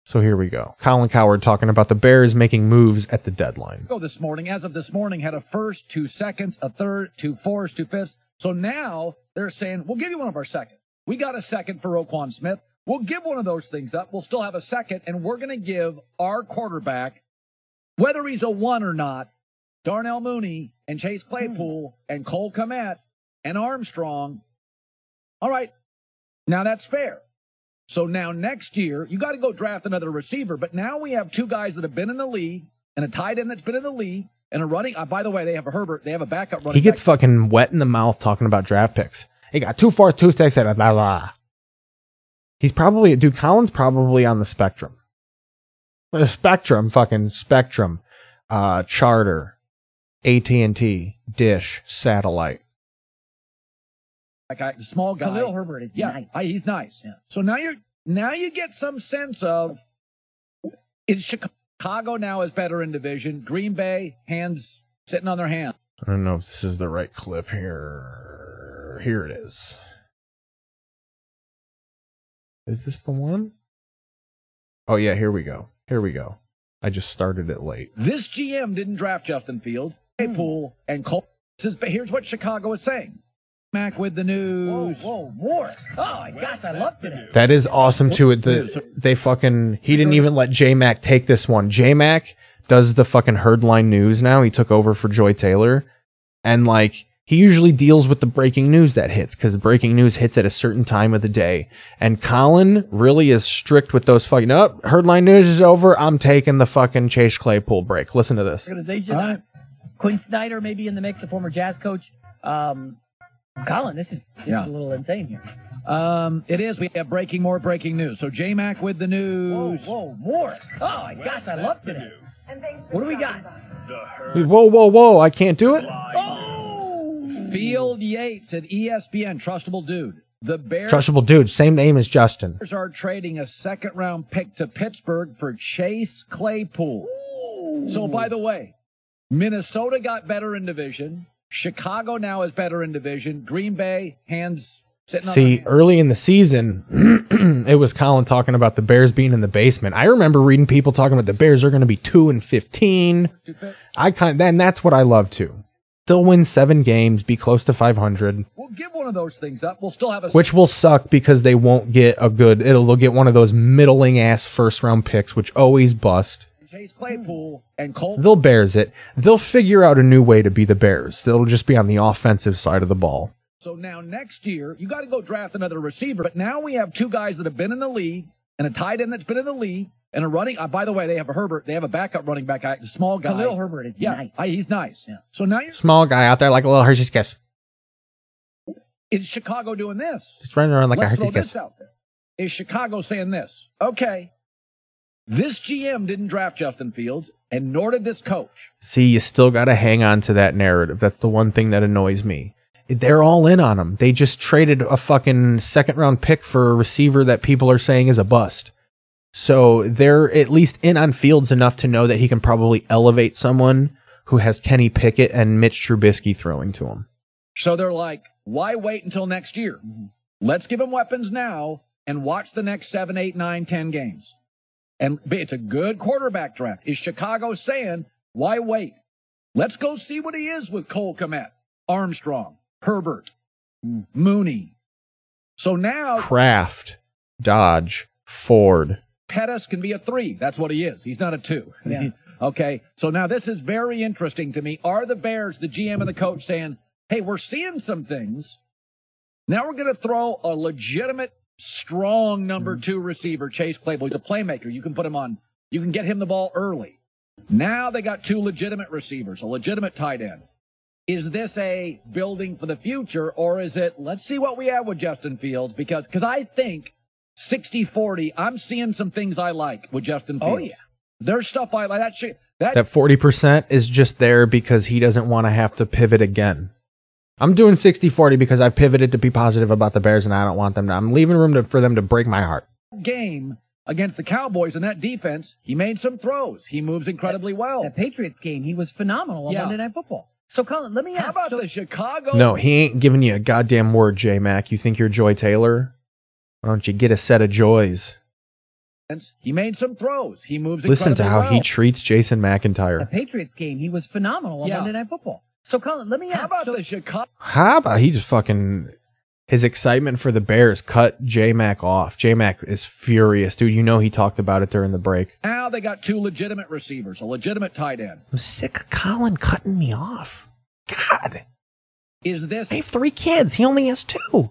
So here we go. Colin Cowherd talking about the Bears making moves at the deadline. Go this morning, as of this morning, had a first, two seconds, a third, two fours, two fifths. So now they're saying, we'll give you one of our seconds. We got a second for Roquan Smith. We'll give one of those things up. We'll still have a second, and we're going to give our quarterback, whether he's a one or not, Darnell Mooney and Chase Claypool and Cole Kmet and Armstrong. All right. Now that's fair. So now next year, you got to go draft another receiver. But now we have two guys that have been in the league and a tight end that's been in the league and a running. Uh, by the way, they have a Herbert. They have a backup running. He gets back. fucking wet in the mouth talking about draft picks. He got two fourths, two sticks, and a blah blah. He's probably dude. Collins probably on the spectrum. The spectrum, fucking spectrum, uh, charter, AT and T, dish, satellite. Like I, the small guy. Khalil Herbert is yeah, nice. I- he's nice. So now you're now you get some sense of is Chicago now is better in division. Green Bay hands sitting on their hands. I don't know if this is the right clip here. Here it is. Is this the one? Oh yeah, here we go. Here we go. I just started it late. This GM didn't draft Justin Fields, Claypool, and Cole. This is- But here's what Chicago is saying. Mac with the news. Whoa, whoa, more. Oh my gosh, I love today. That is awesome too. It the they fucking he didn't even let J Mac take this one. J Mac does the fucking herdline news now. He took over for Joy Taylor, and like he usually deals with the breaking news that hits because breaking news hits at a certain time of the day. And Colin really is strict with those fucking. Up, herdline news is over. I'm taking the fucking Chase Claypool break. Listen to this. Organization. Uh, Quin Snyder maybe in the mix, the former Jazz coach. Um, Colin, this is this Yeah. is a little insane here. Um, it is. We have breaking more breaking news. So J Mac with the news. Whoa, whoa, more. Oh my gosh, I love today. What do we got? Whoa, whoa, whoa! I can't do it. Oh! Field Yates at ESPN, trustable dude. The Bears Trustable dude, same name as Justin. Bears are trading a second round pick to Pittsburgh for Chase Claypool. So, by the way, Minnesota got better in division. Chicago now is better in division. Green Bay hands sitting on See, early in the season, it was Colin talking about the Bears being in the basement. I remember reading people talking about the Bears are going to be two and fifteen. I kind, then that's what I love too. They'll win seven games, be close to five hundred, We'll give one of those things up. We'll still have a which will suck because they won't get a good. It'll they'll get one of those middling ass first round picks, which always bust. Chase Claypool and Colt. They'll Bears it. They'll figure out a new way to be the Bears. They'll just be on the offensive side of the ball. So now next year, you got to go draft another receiver. But now we have two guys that have been in the league and a tight end that's been in the league and a running. Uh, by the way, they have a Herbert. They have a backup running back, a small guy. Khalil Herbert is yeah, nice. I- he's nice. So now you're, Small guy out there like a little Hershey's kiss. is Chicago doing this? Just running around like a Let's Hershey's throw this kiss. out there. Is Chicago saying this? Okay, this GM didn't draft Justin Fields, and nor did this coach. See, you still got to hang on to that narrative. That's the one thing that annoys me. They're all in on him. They just traded a fucking second round pick for a receiver that people are saying is a bust. So they're at least in on Fields enough to know that he can probably elevate someone who has Kenny Pickett and Mitch Trubisky throwing to him. So they're like, why wait until next year? Let's give him weapons now and watch the next seven, eight, nine, ten games. And it's a good quarterback draft. Is Chicago saying, why wait? Let's go see what he is with Cole Kmet, Armstrong, Herbert, Mooney. So now Kraft, Dodge, Ford. Pettis can be a three. That's what he is. He's not a two. Yeah. okay. So now this is very interesting to me. Are the Bears, the GM and the coach saying, hey, we're seeing some things. Now we're going to throw a legitimate, strong number mm. two receiver, Chase Claypool. He's a playmaker. You can put him on, you can get him the ball early. Now they got two legitimate receivers, a legitimate tight end. Is this a building for the future or is it, let's see what we have with Justin Fields? Because, because I think 60 40, I'm seeing some things I like with Justin oh, Fields. Oh, yeah. There's stuff I like. That shit. That, That 40% is just there because he doesn't want to have to pivot again. I'm doing 60 40 because I've pivoted to be positive about the Bears and I don't want them to. I'm leaving room to, for them to break my heart. game against the Cowboys in that defense, he made some throws. He moves incredibly well. That Patriots game, he was phenomenal on Yeah. Monday Night Football. So, Colin, let me ask. How ask. about so, the Chicago? No, he ain't giving you a goddamn word, J Mac. You think you're Joy Taylor? Why don't you get a set of joys? He made some throws. He moves Listen to how incredibly he treats Jason McIntyre. the Patriots game, he was phenomenal on Yeah. Monday Night Football. So, Colin, let me How ask. about so, the Chicago? How about he just fucking his excitement for the Bears cut J Mac off. J Mac is furious, dude. You know he talked about it during the break. Now they got two legitimate receivers, a legitimate tight end. I'm sick of Colin cutting me off. God, Is this I have three kids. He only has two.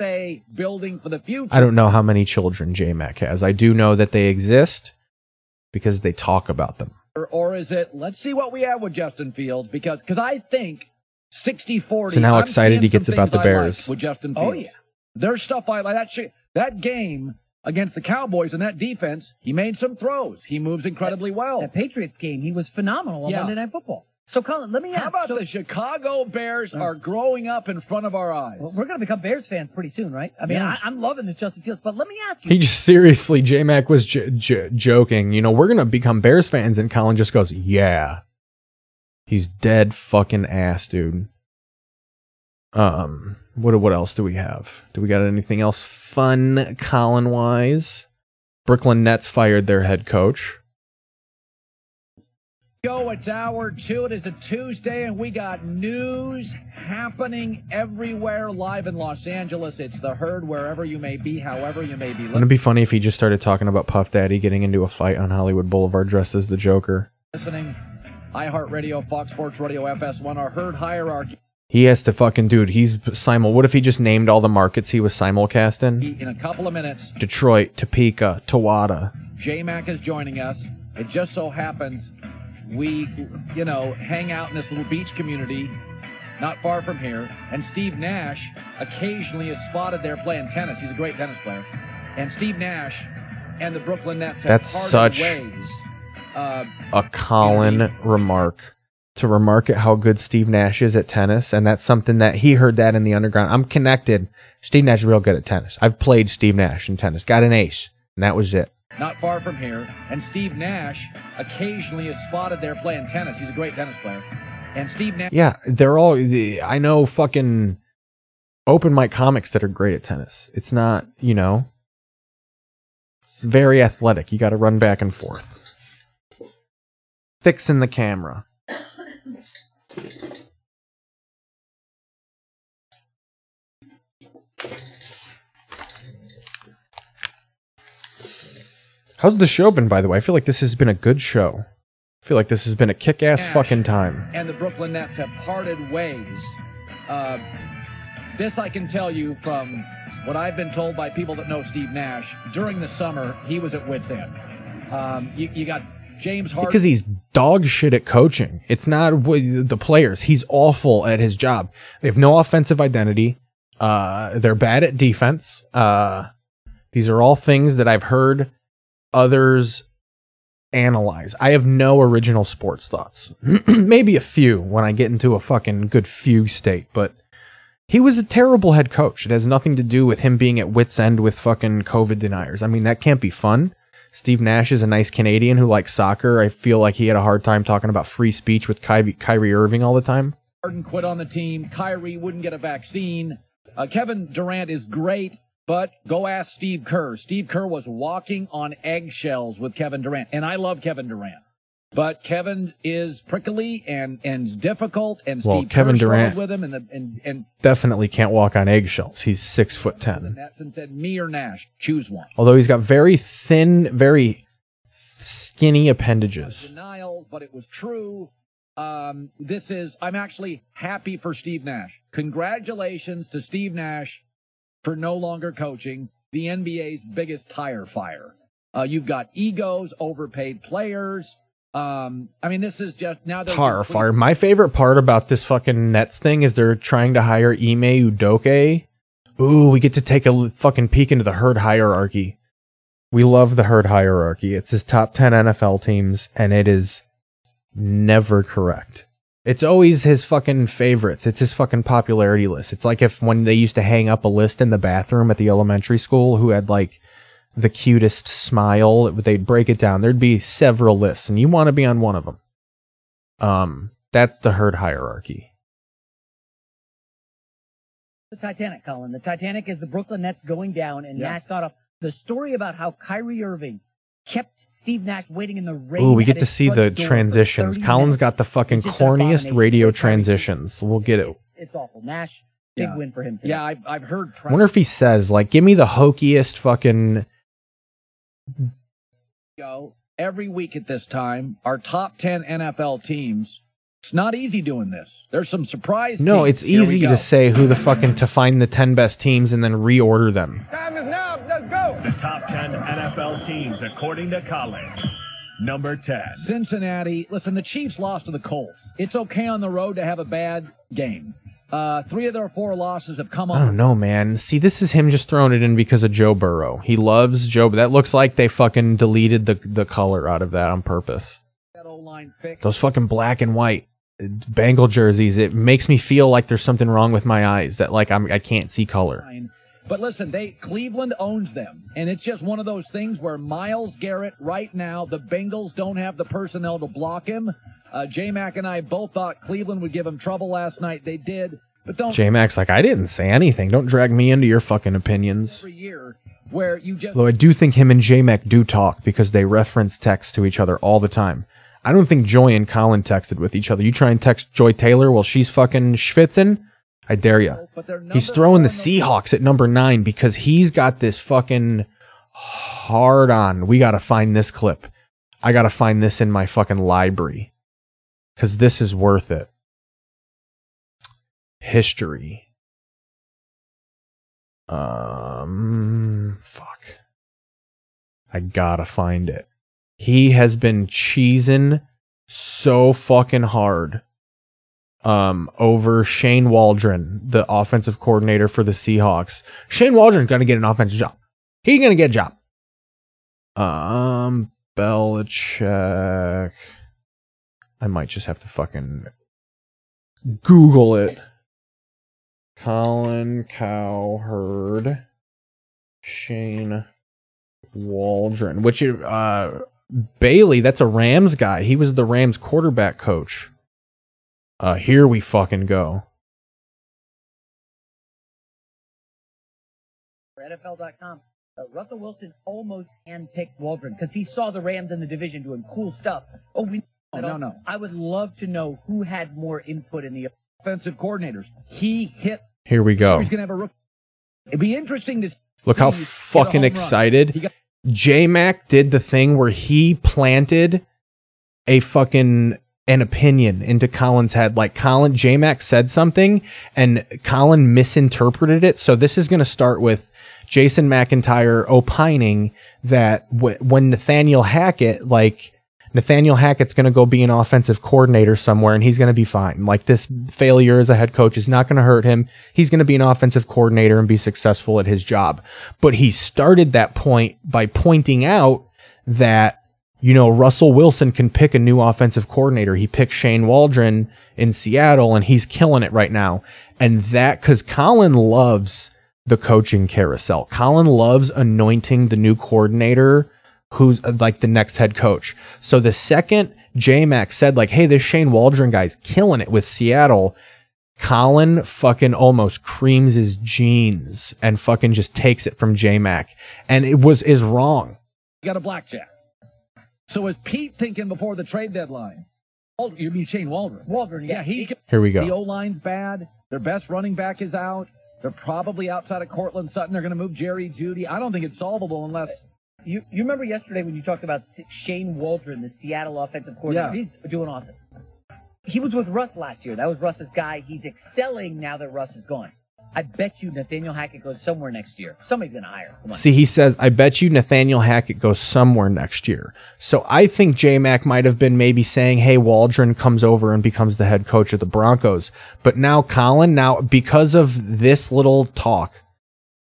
a building for the future? I don't know how many children J Mac has. I do know that they exist because they talk about them. Or, or is it, let's see what we have with Justin Fields? Because cause I think 60 40. So now I'm excited he gets about the things I like Bears. with Justin Oh, yeah. There's stuff I like. That, shit, that game against the Cowboys and that defense, he made some throws. He moves incredibly well. That Patriots game, he was phenomenal on Yeah. Monday Night Football. So, Colin, let me ask. You. How about so, the Chicago Bears are growing up in front of our eyes? well, we're going to become Bears fans pretty soon, right? I mean, Yeah. I, I'm loving this Justin Fields, but let me ask you. He just seriously, J Mac was j- j- joking. You know, we're gonna become Bears fans, and Colin just goes, "Yeah." He's dead fucking ass, dude. Um, what what else do we have? Do we got anything else fun, Colin wise? Brooklyn Nets fired their head coach. Go, it's hour two. It is a Tuesday, and we got news happening everywhere live in Los Angeles. It's the herd wherever you may be, however you may be Wouldn't it be funny if he just started talking about Puff Daddy getting into a fight on Hollywood Boulevard dressed as the Joker? listening. iHeartRadio, Fox Sports Radio, FS1, our herd hierarchy He has to fucking dude. He's simul. What if he just named all the markets he was simulcasting? in a couple of minutes. Detroit, Topeka, Tawada. J Mac is joining us. It just so happens we, you know, hang out in this little beach community not far from here. And Steve Nash occasionally is spotted there playing tennis. He's a great tennis player. And Steve Nash and the Brooklyn Nets have That's such ways. Uh, a Colin remark to remark at how good Steve Nash is at tennis, and that's something that he heard that in the underground. I'm connected. Steve Nash is real good at tennis. I've played Steve Nash in tennis, got an ace, and that was it. Not far from here. And Steve Nash occasionally is spotted there playing tennis. He's a great tennis player. And Steve Nash. Yeah, they're all. I know fucking open mic comics that are great at tennis. It's not, you know, it's very athletic. You got to run back and forth. Fixing the camera. How's the show been, by the way? I feel like this has been a good show. I feel like this has been a kick ass fucking time. and the Brooklyn Nets have parted ways. Uh, this I can tell you from what I've been told by people that know Steve Nash. During the summer, he was at wits end. Um, you, you got James Harden. Because he's dog shit at coaching. It's not the players. He's awful at his job. They have no offensive identity. Uh, they're bad at defense. Uh, these are all things that I've heard others analyze. I have no original sports thoughts. Maybe a few when I get into a fucking good few state, but he was a terrible head coach. It has nothing to do with him being at wits end with fucking COVID deniers. I mean, that can't be fun. Steve Nash is a nice Canadian who likes soccer. I feel like he had a hard time talking about free speech with Kyrie, Kyrie Irving all the time. Harden quit on the team. Kyrie wouldn't get a vaccine. Uh, Kevin Durant is great, but go ask Steve Kerr. Steve Kerr was walking on eggshells with Kevin Durant, and I love Kevin Durant. But Kevin is prickly and and difficult, and Well, Steve Kevin Kerr Durant- with him, and the, and and Definitely can't walk on eggshells. He's six foot ten. And said, "Me or Nash, choose one." Although he's got very thin, very skinny appendages. denial, but it was true. Um, this is, I'm actually happy for Steve Nash. Congratulations to Steve Nash for no longer coaching the NBA's biggest tire fire. Uh, you've got egos, overpaid players. Um, I mean, this is just now. they're fire. My favorite part about this fucking Nets thing is they're trying to hire Ime Udoke. Ooh, we get to take a fucking peek into the herd hierarchy. We love the herd hierarchy. It's his top 10 NFL teams, and it is never correct. It's always his fucking favorites. It's his fucking popularity list. It's like if when they used to hang up a list in the bathroom at the elementary school who had like the cutest smile, they'd break it down. There'd be several lists, and you want to be on one of them. Um, that's the herd hierarchy. The Titanic, Colin. The Titanic is the Brooklyn Nets going down, and Yeah. Nash got off. The story about how Kyrie Irving kept Steve Nash waiting in the rain. Ooh, we get to see the transitions. 30 Colin's minutes. got the fucking It's just an corniest radio transitions. We'll get it. It's, it's awful. Nash, big Yeah. win for him today. Yeah, I've, I've heard. I wonder if he says like, "Give me the hokiest fucking." go every week at this time. Our top 10 NFL teams. It's not easy doing this. There's some surprise. No, teams. it's Here we easy to say who the fucking to find the ten best teams and then reorder them. Time is now. Let's go. The top 10 NFL teams according to Colin. number 10. Cincinnati. Listen, the Chiefs lost to the Colts. It's okay on the road to have a bad game. Uh, three of their four losses have come I on. don't know, man. See, this is him just throwing it in because of Joe Burrow. He loves Joe, but that looks like they fucking deleted the the color out of that on purpose. That Those fucking black and white Bengal jerseys. It makes me feel like there's something wrong with my eyes. That like I'm I can't see color. But listen, they Cleveland owns them, and it's just one of those things where Myles Garrett right now, the Bengals don't have the personnel to block him. Uh, J Mac and I both thought Cleveland would give him trouble last night. They did, but don't J Mac's like I didn't say anything. Don't drag me into your fucking opinions. every year where you just Though I do think him and J Mac do talk because they reference text to each other all the time. I don't think Joy and Colin texted with each other. You try and text Joy Taylor while she's fucking schwitzing. I dare you. He's throwing the Seahawks at number nine because he's got this fucking hard on. We got to find this clip. I got to find this in my fucking library because this is worth it. History. Um, fuck. I gotta find it. He has been cheesing so fucking hard um, over Shane Waldron, the offensive coordinator for the Seahawks. Shane Waldron's gonna get an offensive job. He's gonna get a job. Um, Belichick. I might just have to fucking Google it. Colin Cowherd, Shane Waldron, which uh Bailey, that's a Rams guy. He was the Rams quarterback coach. Uh here we fucking go. NFL.com, uh, Russell Wilson almost handpicked Waldron because he saw the Rams in the division doing cool stuff. Oh, we Oh, no, no. I would love to know who had more input in the offensive coordinators. He hit. Here we So go. he's gonna have a rookie. It'd be interesting to Look how see him get a fucking home run. excited J Mac did the thing where he planted a fucking an opinion into Colin's head. Like Colin J Mac said something and Colin misinterpreted it. So this is going to start with Jason McIntyre opining that w- when Nathaniel Hackett like Nathaniel Hackett's going to go be an offensive coordinator somewhere and he's going to be fine. Like this failure as a head coach is not going to hurt him. He's going to be an offensive coordinator and be successful at his job. But he started that point by pointing out that, you know, Russell Wilson can pick a new offensive coordinator. He picked Shane Waldron in Seattle and he's killing it right now. And that, cause Colin loves the coaching carousel. Colin loves anointing the new coordinator who's uh, like the next head coach. So the second J Mac said like, "Hey, this Shane Waldron guy's killing it with Seattle," Colin fucking almost creams his jeans and fucking just takes it from J Mac, and it was is wrong. You got a blackjack. So is Pete thinking before the trade deadline? Oh, you mean Shane Waldron? Waldron, yeah, he's Here we go. The O line's bad. Their best running back is out. They're probably outside of Courtland Sutton. They're going to move Jerry Jeudy. I don't think it's solvable unless You you remember yesterday when you talked about Shane Waldron, the Seattle offensive coordinator? Yeah. He's doing awesome. He was with Russ last year. That was Russ's guy. He's excelling now that Russ is gone. I bet you Nathaniel Hackett goes somewhere next year. Somebody's going to hire. him. See, he says, I bet you Nathaniel Hackett goes somewhere next year. So I think J Mac might have been maybe saying, hey, Waldron comes over and becomes the head coach of the Broncos. But now Colin, now because of this little talk,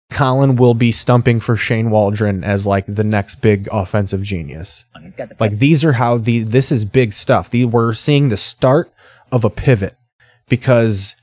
Colin will be stumping for Shane Waldron as like the next big offensive genius. The Like these are how the this is big stuff. The, we're seeing the start of a pivot because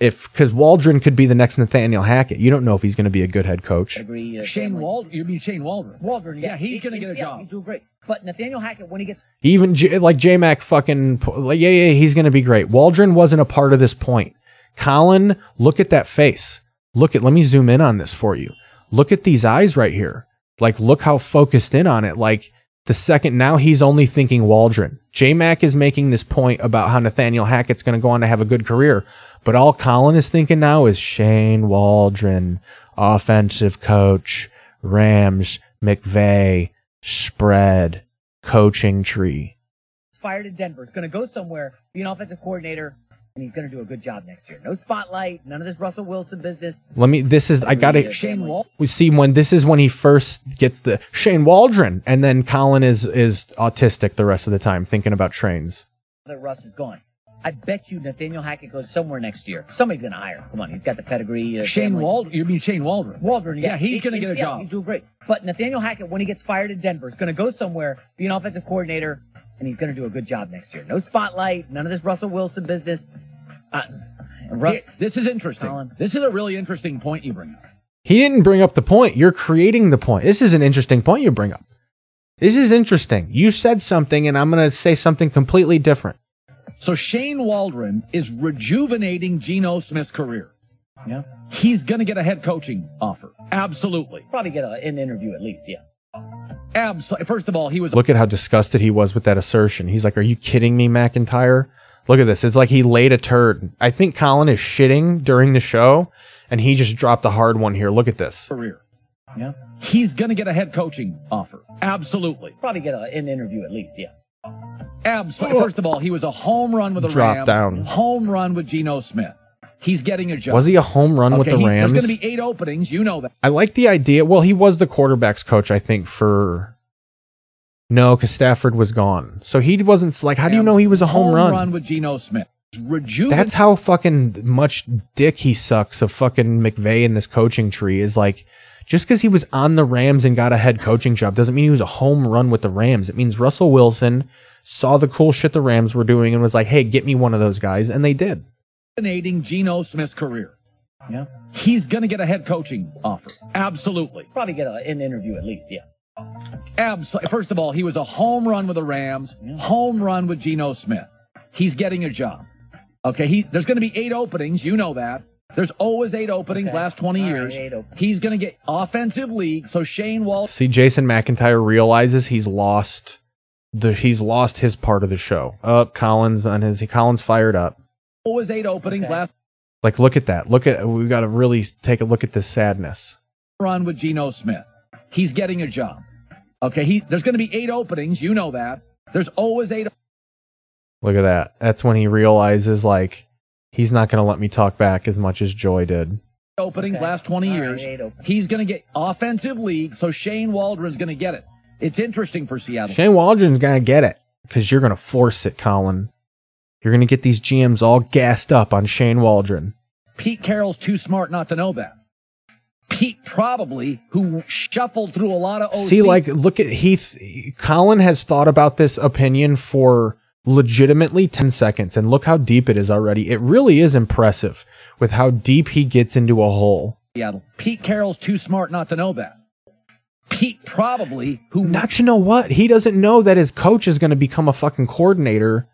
if because Waldron could be the next Nathaniel Hackett. You don't know if he's going to be a good head coach. agree. Uh, Shane Waldron. You mean Shane Waldron? Waldron, yeah, Yeah, he's He- gonna get a Seattle, job. He's doing great. But Nathaniel Hackett, when he gets Even J, like J Mac fucking like yeah yeah he's gonna be great. Waldron wasn't a part of this point. Colin, look at that face. Look at let me zoom in on this for you. Look at these eyes right here. Like look how focused in on it. Like the second now he's only thinking Waldron. J Mac is making this point about how Nathaniel Hackett's gonna go on to have a good career. But all Colin is thinking now is Shane Waldron, offensive coach, Rams, McVay, spread, coaching tree. fired in Denver, is going to go somewhere, be an offensive coordinator, and he's going to do a good job next year. No spotlight, none of this Russell Wilson business. Let me. This is. I got to. Shane Wal- We see when this is when he first gets the Shane Waldron, and then Colin is is autistic the rest of the time, thinking about trains. that Russ is gone. I bet you Nathaniel Hackett goes somewhere next year. Somebody's going to hire. him. Come on, he's got the pedigree. Uh, Shane family. Waldron. You mean Shane Waldron? Waldron, yeah, Yeah, he's gonna get a yeah, job. He's doing great. But Nathaniel Hackett, when he gets fired in Denver, is going to go somewhere, be an offensive coordinator, and he's going to do a good job next year. No spotlight, none of this Russell Wilson business. Uh, Russ, Here- this is interesting. This is a really interesting point you bring up. He didn't bring up the point. You're creating the point. This is an interesting point you bring up. This is interesting. You said something, and I'm going to say something completely different. So Shane Waldron is rejuvenating Geno Smith's career. Yeah. He's going to get a head coaching offer. Absolutely. probably get a, an interview at least, yeah. Absolutely. First of all, he was Look at how disgusted he was with that assertion. He's like, Are you kidding me, McIntyre? Look at this. It's like he laid a turd. I think Colin is shitting during the show, and he just dropped a hard one here. Look at this. career. Yeah. He's going to get a head coaching offer. Absolutely. Probably get a, an interview at least, yeah. Absolutely. First of all, he was a home run with the Drop Rams. down. Home run with Geno Smith. He's getting a job. Was he a home run with the he- Rams? There's going to be eight openings. You know that. I like the idea. Well, he was the quarterbacks coach, I think, for. No, because Stafford was gone. So he wasn't like, how do you know he was a home, run? with Geno Smith. Rejuven- That's how fucking much dick he sucks of fucking McVay in this coaching tree is like, just because he was on the Rams and got a head coaching job doesn't mean he was a home run with the Rams. It means Russell Wilson saw the cool shit the Rams were doing and was like, hey, get me one of those guys. And they did. Rejuvenating Geno Smith's career. Yeah. He's going to get a head coaching offer. Absolutely. Probably get a, an interview at least, yeah. Absolutely. First of all, he was a home run with the Rams, home run with Geno Smith. He's getting a job. Okay, he there's going to be eight openings. You know that. There's always eight openings Okay. last 20 All right, years. eight openings. He's going to get offensive league. So Shane Waldron See, Jason McIntyre realizes he's lost the he's lost his part of the show. Up, Collins on his Collins fired up. Always eight openings last Like, look at that. Look at we've got to really take a look at this sadness. run with Geno Smith. He's getting a job. Okay, he there's going to be eight openings. You know that. There's always eight Look at that. That's when he realizes like he's not going to let me talk back as much as Joy did. openings Okay. last 20 All right, years. eight openings. He's going to get offensive league, so Shane Waldron's going to get it. It's interesting for Seattle. Shane Waldron's going to get it because you're going to force it, Colin. You're going to get these GMs all gassed up on Shane Waldron. Pete Carroll's too smart not to know that. Pete probably, who shuffled through a lot of OC. See, like, look at Heath. Colin has thought about this opinion for legitimately 10 seconds, and look how deep it is already. It really is impressive with how deep he gets into a hole. Seattle. Pete Carroll's too smart not to know that. Pete probably, who Not to know what? He doesn't know that his coach is going to become a fucking coordinator,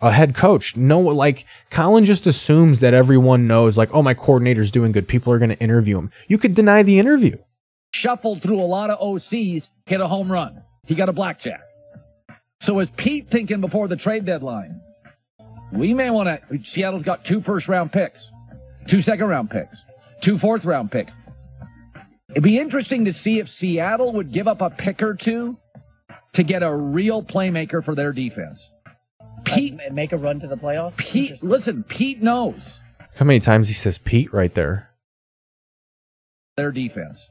a head coach. No, like, Colin just assumes that everyone knows, like, oh, my coordinator's doing good. People are going to interview him. You could deny the interview. shuffled through a lot of OCs, hit a home run. He got a blackjack. So is Pete thinking before the trade deadline? We may want to. Seattle's got two first round picks, two second round picks, two fourth round picks. It'd be interesting to see if Seattle would give up a pick or two to get a real playmaker for their defense. Pete, Like, make a run to the playoffs. Pete, listen, Pete knows How many times he says Pete right there? their defense.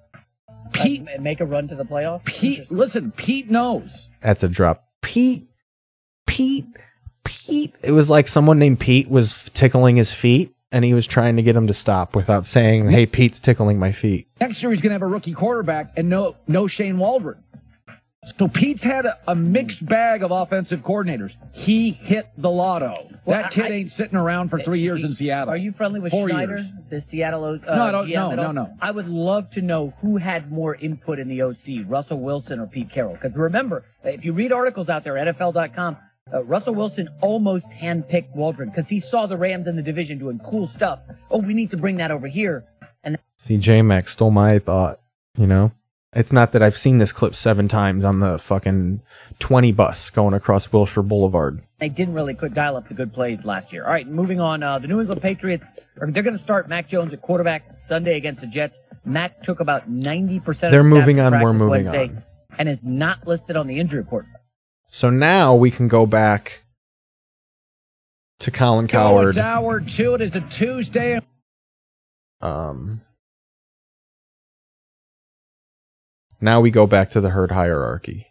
Pete, make a run to the playoffs. Pete, listen, Pete knows. That's a drop. Pete, Pete, Pete. It was like someone named Pete was tickling his feet and he was trying to get him to stop without saying, Hey, Pete's tickling my feet. Next year he's going to have a rookie quarterback and no no Shane Waldron. So Pete's had a, a mixed bag of offensive coordinators. He hit the lotto. Well, that kid I- ain't sitting around for three years in Seattle. Are you friendly with Four Schneider, years. the Seattle uh, No, I don't- GM no, at no, no. I would love to know who had more input in the OC, Russell Wilson or Pete Carroll. Because remember, if you read articles out there, NFL.com, uh, Russell Wilson almost handpicked Waldron because he saw the Rams in the division doing cool stuff. Oh, we need to bring that over here. And See, J Mac stole my thought, you know? It's not that I've seen this clip seven times on the fucking 20 bus going across Wilshire Boulevard. they didn't really could dial up the good plays last year. All right, moving on. Uh, the New England Patriots, are, they're going to start Mac Jones at quarterback Sunday against the Jets. Mac took about 90% of They're moving on, we're moving Wednesday on. and is not listed on the injury report. So now we can go back to Colin Cowherd. hour two. It is a Tuesday. Um, now we go back to the herd hierarchy.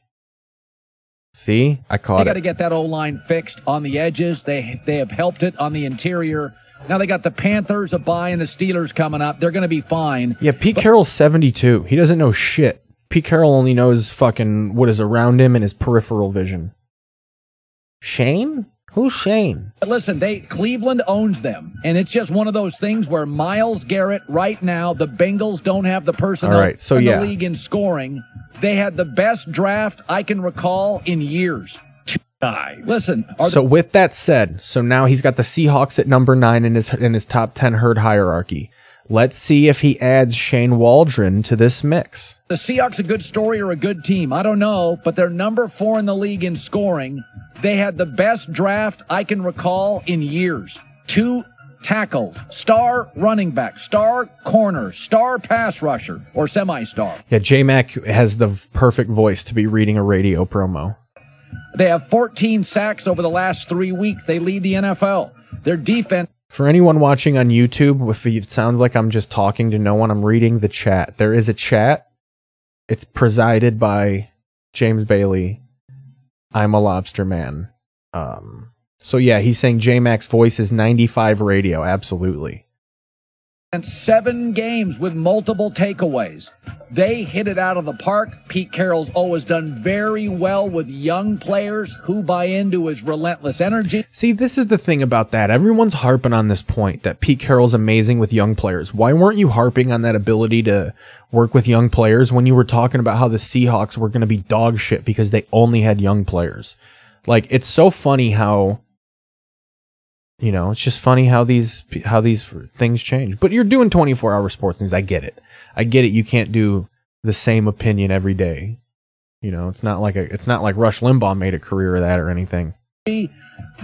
See, I caught They caught got to get that O line fixed on the edges. They they have helped it on the interior. Now they got the Panthers a bye and the Steelers coming up. They're going to be fine. Yeah, Pete Carroll's 72. He doesn't know shit. Pete Carroll only knows fucking what is around him and his peripheral vision. Shane? Who's Shane? Listen, they Cleveland owns them, and it's just one of those things where Myles Garrett right now the Bengals don't have the personnel All right, so in yeah. the league in scoring. They had the best draft I can recall in years. Listen, are So with that said, so now he's got the Seahawks at number nine in his in his top ten herd hierarchy. Let's see if he adds Shane Waldron to this mix. the Seahawks a good story or a good team? I don't know, but they're number four in the league in scoring. They had the best draft I can recall in years. Two tackles, star running back, star corner, star pass rusher, or semi-star. Yeah, J Mac has the perfect voice to be reading a radio promo. They have 14 sacks over the last three weeks. They lead the NFL. Their defense. For anyone watching on YouTube, if it sounds like I'm just talking to no one, I'm reading the chat. There is a chat. It's presided by James Bailey. I'm a lobster man. Um, so yeah, he's saying J Mac's voice is 95 radio. Absolutely. And seven games with multiple takeaways. They hit it out of the park. Pete Carroll's always done very well with young players who buy into his relentless energy. See, this is the thing about that. Everyone's harping on this point that Pete Carroll's amazing with young players. Why weren't you harping on that ability to work with young players when you were talking about how the Seahawks were going to be dog shit because they only had young players? Like, it's so funny how you know, it's just funny how these how these things change. But you're doing 24-hour sports news. I get it. I get it. You can't do the same opinion every day. You know, it's not like a it's not like Rush Limbaugh made a career of that or anything.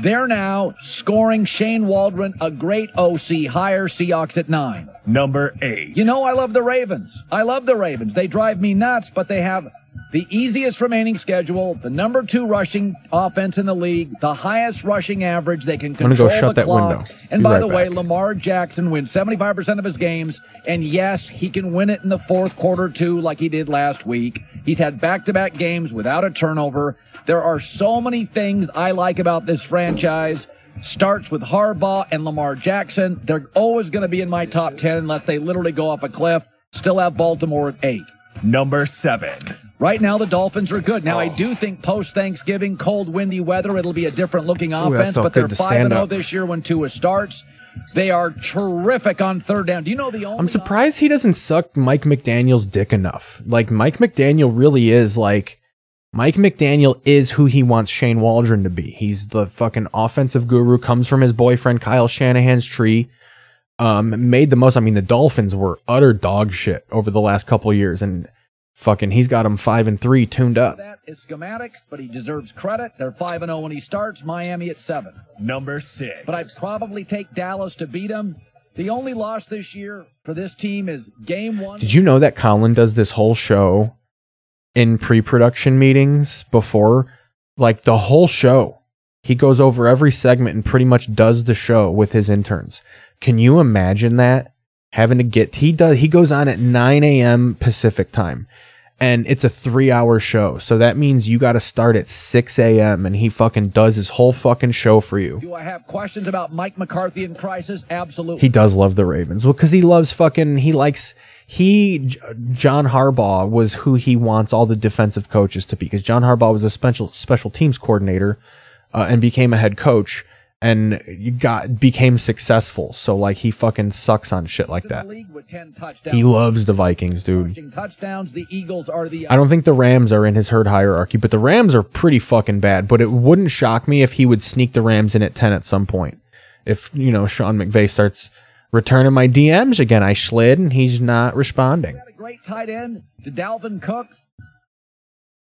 They're now scoring Shane Waldron, a great OC, higher Seahawks at nine. Number eight. You know, I love the Ravens. I love the Ravens. They drive me nuts, but they have the easiest remaining schedule, the number two rushing offense in the league, the highest rushing average. They can I'm control go shut the that clock. window. And Be by right the way. Lamar Jackson wins 75% of his games. And yes, he can win it in the fourth quarter too, like he did last week. He's had back to back games without a turnover. There are so many things I like about this franchise. Starts with Harbaugh and Lamar Jackson. They're always going to be in my top 10 unless they literally go off a cliff. Still have Baltimore at eight. Number seven. Right now, the Dolphins are good. Now, I do think post Thanksgiving, cold, windy weather, it'll be a different looking offense, felt but they're 5 stand 0 this year when Tua starts. They are terrific on third down. Do you know the only I'm surprised he doesn't suck Mike McDaniel's dick enough. Like Mike McDaniel really is like Mike McDaniel is who he wants Shane Waldron to be. He's the fucking offensive guru, comes from his boyfriend Kyle Shanahan's tree. Um, made the most. I mean, the Dolphins were utter dog shit over the last couple years, and fucking he's got them five and three tuned up. that is schematics, but he deserves credit. They're 5 and 0 when he starts, Miami at 7. Number six. But I'd probably take Dallas to beat him. The only loss this year for this team is game one. Did you know that Colin does this whole show in pre-production meetings before like the whole show? He goes over every segment and pretty much does the show with his interns. Can you imagine that? Having to get he does he goes on at 9 a.m. Pacific time. And it's a three hour show. So that means you gotta start at 6 a.m. and he fucking does his whole fucking show for you. Do I have questions about Mike McCarthy and crisis? Absolutely. He does love the Ravens. Well, because he loves fucking. He likes. He John Harbaugh was who he wants all the defensive coaches to be. Because John Harbaugh was a special special teams coordinator, uh, and became a head coach, and got became successful. So like he fucking sucks on shit like that. with 10 touchdowns. He loves the Vikings, dude. I don't think the Rams are in his herd hierarchy, but the Rams are pretty fucking bad. But it wouldn't shock me if he would sneak the Rams in at 10 at some point. If, you know, Sean McVay starts returning my DMs again, I slid and he's not responding. Great tight end to Dalvin Cook.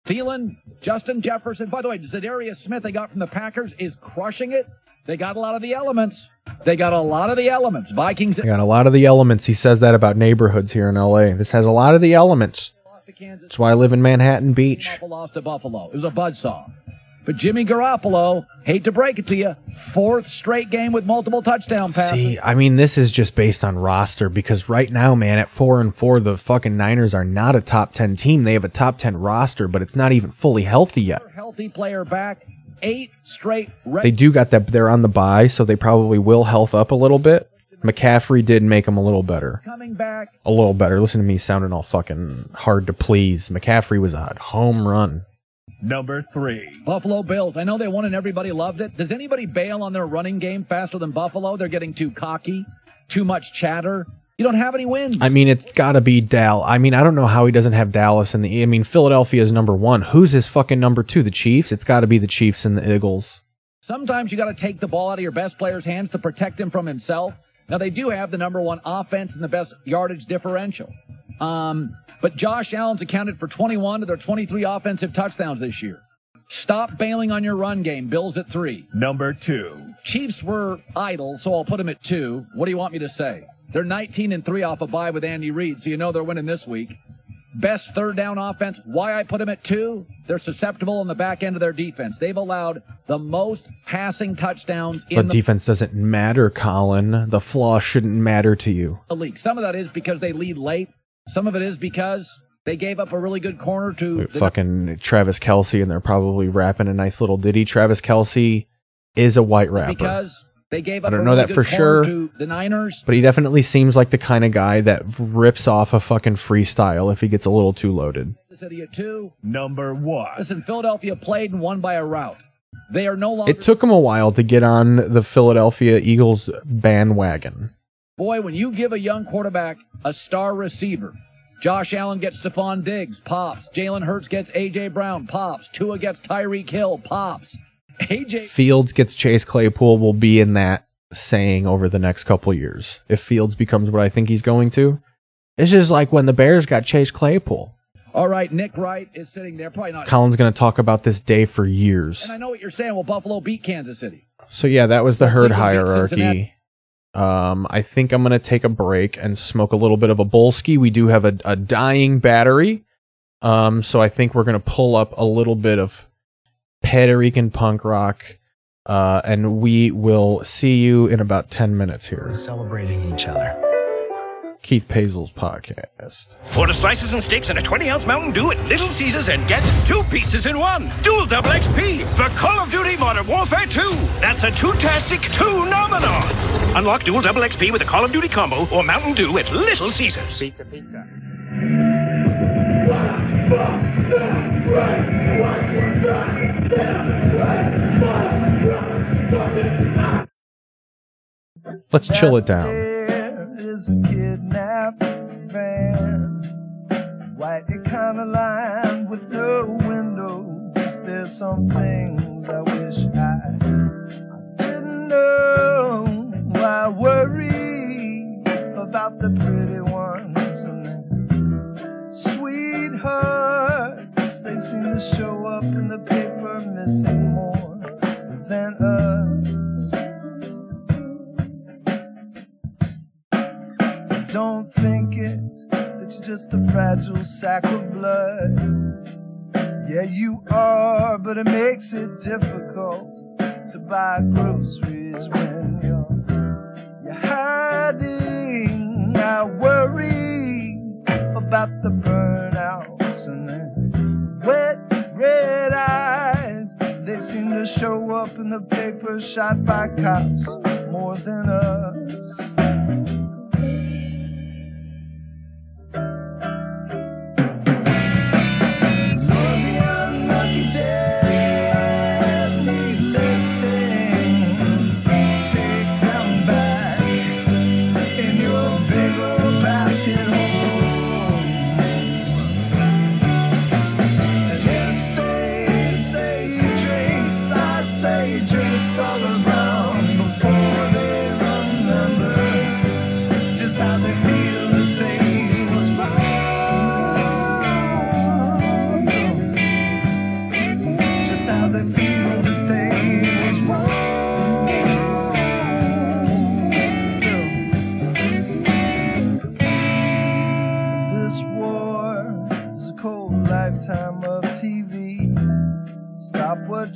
Thielen, Justin Jefferson. By the way, Za'Darius Smith they got from the Packers is crushing it. They got a lot of the elements. They got a lot of the elements. Vikings. I got a lot of the elements. He says that about neighborhoods here in LA. This has a lot of the elements. That's why I live in Manhattan Beach. Lost to Buffalo. It was a buzzsaw. But Jimmy Garoppolo, hate to break it to you, fourth straight game with multiple touchdown passes. See, I mean, this is just based on roster because right now, man, at four and four, the fucking Niners are not a top 10 team. They have a top 10 roster, but it's not even fully healthy yet. Healthy player back, eight straight. Red- They do got that, they're on the bye, so they probably will health up a little bit. McCaffrey did make them a little better. coming back. A little better. Listen to me sounding all fucking hard to please. McCaffrey was a home run. Number three. Buffalo Bills. I know they won and everybody loved it. Does anybody bail on their running game faster than Buffalo? They're getting too cocky, too much chatter. You don't have any wins. I mean, it's got to be Dal. I mean, I don't know how he doesn't have Dallas in the. I mean, Philadelphia is number one. Who's his fucking number two? The Chiefs. It's got to be the Chiefs and the Eagles. Sometimes you got to take the ball out of your best player's hands to protect him from himself. Now they do have the number one offense and the best yardage differential. Um, but Josh Allen's accounted for 21 of their 23 offensive touchdowns this year. Stop bailing on your run game. Bills at three. Number two. Chiefs were idle, so I'll put them at two. What do you want me to say? They're 19 and three off a bye with Andy Reid, so you know they're winning this week. Best third down offense. Why I put them at two? They're susceptible on the back end of their defense. They've allowed the most passing touchdowns in But the defense doesn't matter, Colin. The flaw shouldn't matter to you. the league. Some of that is because they lead late. Some of it is because they gave up a really good corner to the Fucking Travis Kelce, and they're probably rapping a nice little ditty. Travis Kelce is a white rapper. because they gave I don't know really that for sure. to the Niners. But he definitely seems like the kind of guy that rips off a fucking freestyle if he gets a little too loaded. The city at two. Number one. Listen, Philadelphia played and won by a route. They are no longer. It took him a while to get on the Philadelphia Eagles bandwagon. Boy, when you give a young quarterback a star receiver, Josh Allen gets Stefon Diggs, pops. Jalen Hurts gets A.J. Brown, pops. Tua gets Tyreek Hill, pops. A.J. Fields gets Chase Claypool will be in that saying over the next couple years. If Fields becomes what I think he's going to. It's just like when the Bears got Chase Claypool. All right, Nick Wright is sitting there, probably not. Colin's going to talk about this day for years. And I know what you're saying. Well, Buffalo beat Kansas City. So yeah, that was the herd hierarchy. Um, I think I'm gonna take a break and smoke a little bit of a Bolski. We do have a, a dying battery. Um, so I think we're gonna pull up a little bit of Puerto Rican punk rock. Uh, and we will see you in about 10 minutes here. Celebrating each other. Keith Pazel's podcast. Order slices and steaks and a 20 ounce Mountain Dew at Little Caesars and get two pizzas in one. Dual double XP for Call of Duty Modern Warfare 2. That's a two-tastic two nominal. Unlock dual double XP with a Call of Duty combo or Mountain Dew at Little Caesars. Pizza, pizza. Let's chill it down. There is a kidnapped van. White with windows. There's some things I wish I, didn't know. Worry about the pretty They seem to show up in the paper missing more than us. Don't think it that you're just a fragile sack of blood. Yeah, you are, but it makes it difficult to buy groceries when you're you're hiding. I worry about the burnouts and their wet red eyes. They seem to show up in the paper shot by cops more than us.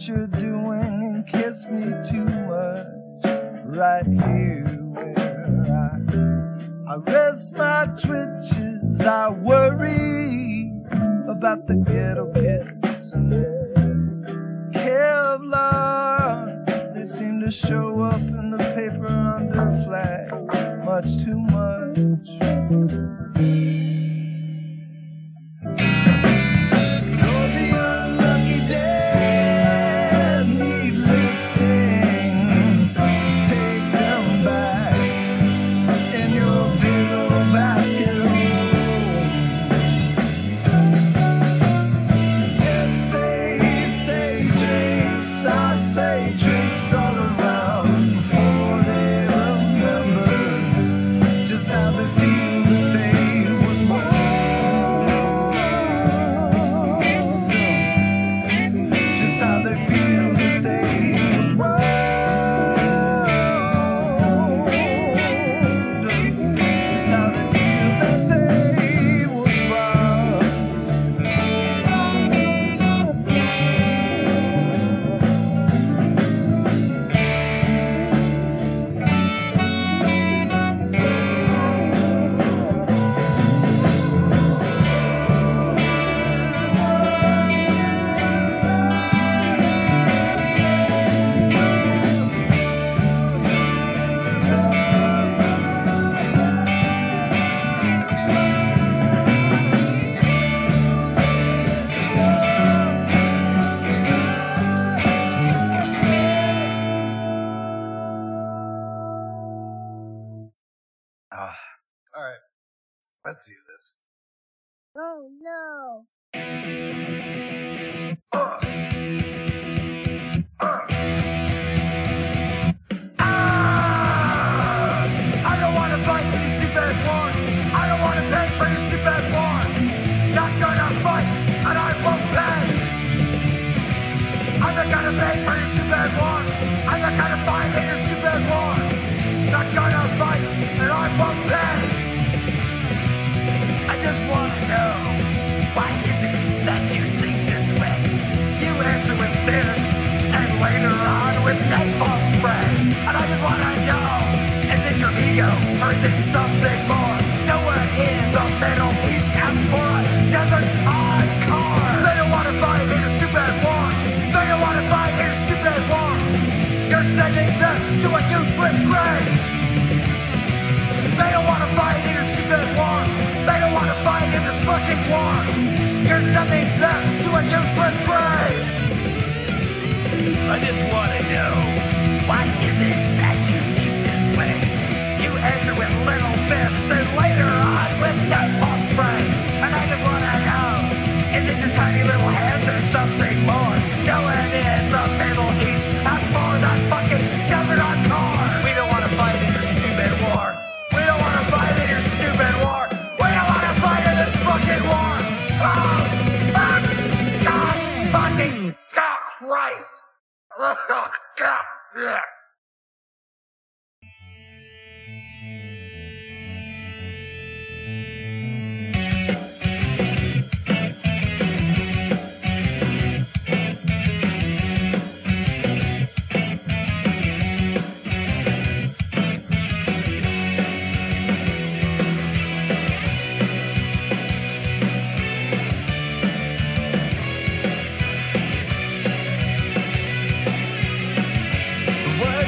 you're doing and kiss me too much right here where I, I rest my twitches. I worry about the ghetto kids and their Kevlar. They seem to show up in the paper under flags much too much. Oh no. Oh, yeah.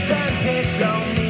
time gets lonely.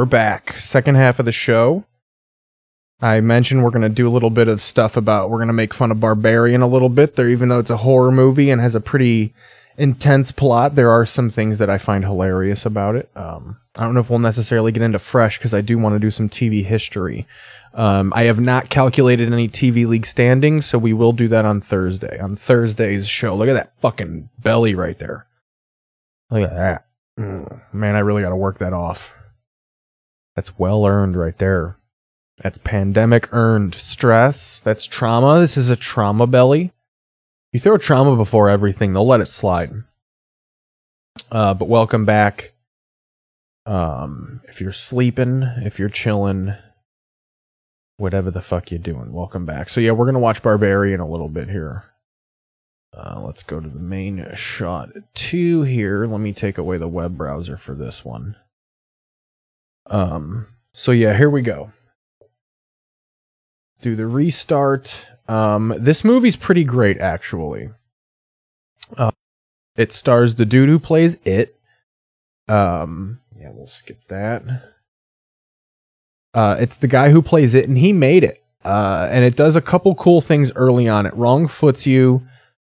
We're back. Second half of the show. I mentioned we're going to do a little bit of stuff about, we're going to make fun of Barbarian a little bit there, even though it's a horror movie and has a pretty intense plot. There are some things that I find hilarious about it. Um, I don't know if we'll necessarily get into fresh because I do want to do some TV history. Um, I have not calculated any TV league standings, so we will do that on Thursday. On Thursday's show. Look at that fucking belly right there. Look at that. Man, I really got to work that off. That's well earned right there. That's pandemic earned stress. That's trauma. This is a trauma belly. You throw trauma before everything, they'll let it slide. Uh, but welcome back. Um, if you're sleeping, if you're chilling, whatever the fuck you're doing, welcome back. So yeah, we're gonna watch Barbarian a little bit here. Uh, let's go to the main shot two here. Let me take away the web browser for this one. Um, so yeah, here we go. Do the restart. Um, this movie's pretty great, actually. Uh, it stars the dude who plays it. Um, yeah, we'll skip that. Uh, it's the guy who plays it, and he made it. Uh, and it does a couple cool things early on. It wrong foots you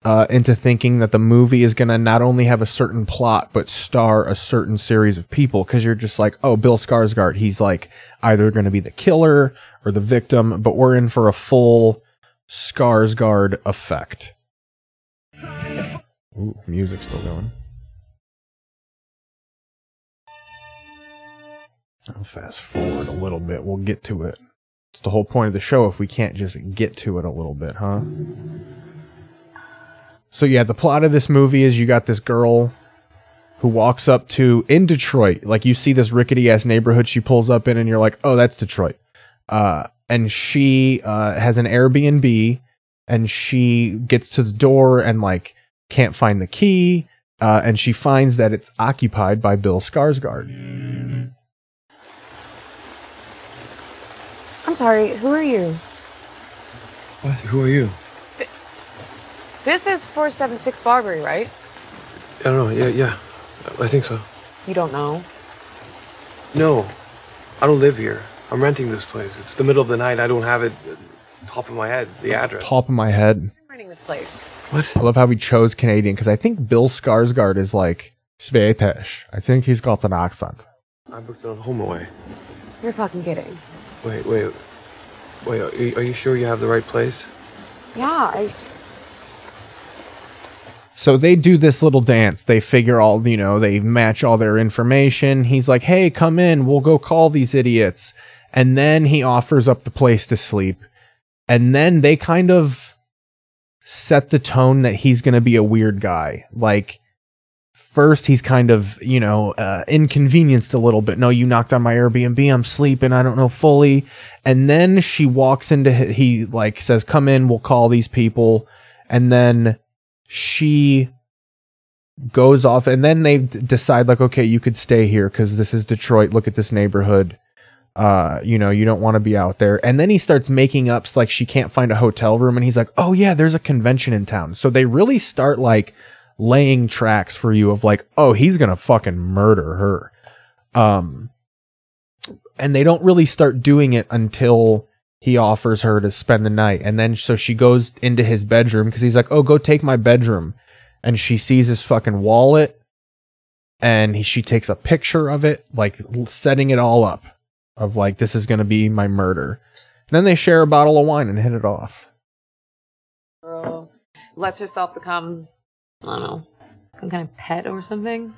uh, into thinking that the movie is going to not only have a certain plot, but star a certain series of people. Cause you're just like, oh, Bill Skarsgård, he's like either going to be the killer or the victim, but we're in for a full Skarsgård effect. Ooh, music's still going. I'll fast forward a little bit. We'll get to it. It's the whole point of the show if we can't just get to it a little bit, huh? So yeah, the plot of this movie is you got this girl who walks up to in Detroit, like you see this rickety ass neighborhood she pulls up in, and you're like, oh, that's Detroit. Uh, and she uh, has an Airbnb, and she gets to the door and like can't find the key, uh, and she finds that it's occupied by Bill Skarsgård. I'm sorry, who are you? What? Who are you? This is 476 Barbary, right? I don't know. Yeah, yeah. I think so. You don't know? No, I don't live here. I'm renting this place. It's the middle of the night. I don't have it uh, top of my head, the address. Top of my head. I'm renting this place. What? I love how he chose Canadian because I think Bill Skarsgård is like Swedish. I think he's got an accent. I booked it on HomeAway. You're fucking kidding. Wait, wait, wait. Are you, are you sure you have the right place? Yeah, I. So they do this little dance. They figure all, you know, they match all their information. He's like, hey, come in. We'll go call these idiots. And then he offers up the place to sleep. And then they kind of set the tone that he's going to be a weird guy. Like, first he's kind of, you know, uh, inconvenienced a little bit. No, you knocked on my Airbnb. I'm sleeping. I don't know fully. And then she walks into, he like says, come in. We'll call these people. And then she goes off and then they decide like okay you could stay here because this is detroit. Look at this neighborhood. Uh you know you don't want to be out there. And then he starts making up like she can't find a hotel room and he's like oh yeah there's a convention in town. So they really start like laying tracks for you of like oh he's gonna fucking murder her. Um and they don't really start doing it until he offers her to spend the night. And then so she goes into his bedroom because he's like oh go take my bedroom. And she sees his fucking wallet and he, she takes a picture of it like setting it all up of like this is going to be my murder. And then they share a bottle of wine and hit it off. Girl lets herself become, I don't know, some kind of pet or something.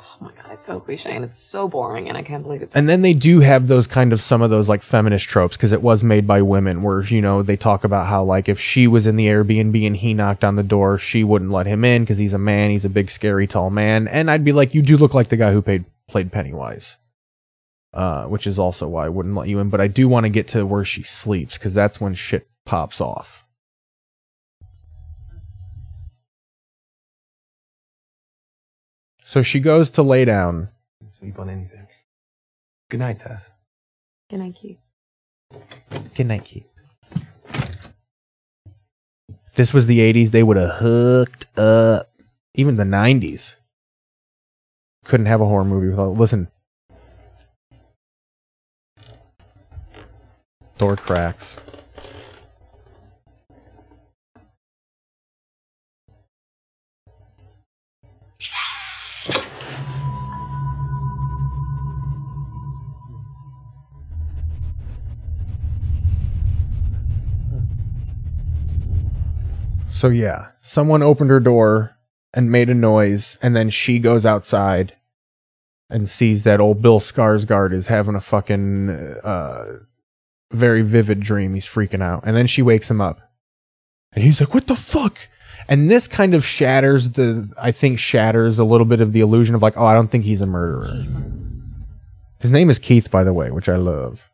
Oh my god, it's so cliche and it's so boring, and I can't believe it's. and then they do have those kind of some of those like feminist tropes because it was made by women where you know they talk about how like if she was in the airbnb and he knocked on the door she wouldn't let him in because he's a man he's a big scary tall man and i'd be like you do look like the guy who paid, played pennywise uh, which is also why i wouldn't let you in but i do want to get to where she sleeps because that's when shit pops off so she goes to lay down Sleep on anything. Good night, Tess. Good night, Keith. Good night, Keith. If this was the 80s, they would have hooked up. Even the 90s. Couldn't have a horror movie without. Listen. Door cracks. So yeah, someone opened her door and made a noise, and then she goes outside and sees that old Bill Skarsgård is having a fucking uh, very vivid dream. He's freaking out, and then she wakes him up, and he's like, "What the fuck?" And this kind of shatters the, I think, shatters a little bit of the illusion of like, oh, I don't think he's a murderer. His name is Keith, by the way, which I love.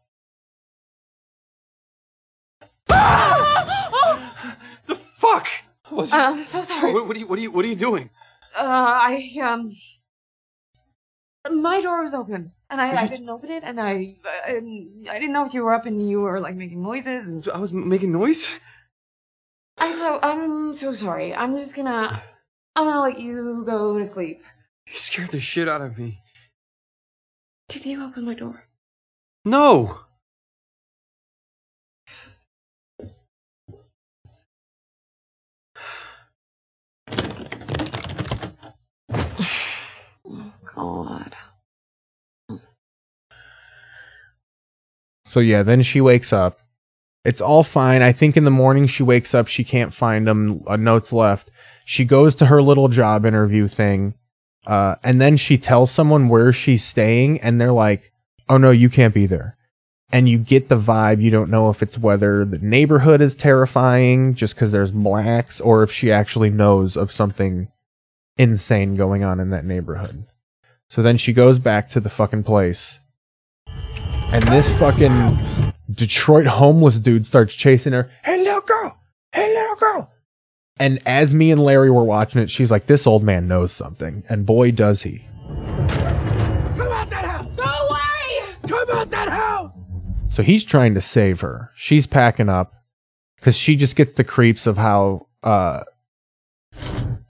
The fuck? What, Uh, I'm so sorry. what, what are you what are you what are you doing? Uh, I um, my door was open, and I, I didn't open it, and I, I I didn't know if you were up and you were like making noises, and I was making noise. I'm so I'm so sorry. I'm just gonna I'm gonna let you go to sleep. You scared the shit out of me. Did you open my door? No. God. So yeah, then she wakes up. It's all fine. I think in the morning she wakes up, she can't find him. A note's left. She goes to her little job interview thing, uh, and then she tells someone where she's staying, and they're like, "Oh no, you can't be there." And you get the vibe. You don't know if it's whether the neighborhood is terrifying just because there's blacks, or if she actually knows of something insane going on in that neighborhood. So then she goes back to the fucking place. And this fucking Detroit homeless dude starts chasing her. Hey, little girl! Hey, little girl! And as me and Larry were watching it, she's like, this old man knows something. And boy, does he. Come out that house! Go away! Come out that house! So he's trying to save her. She's packing up because she just gets the creeps of how uh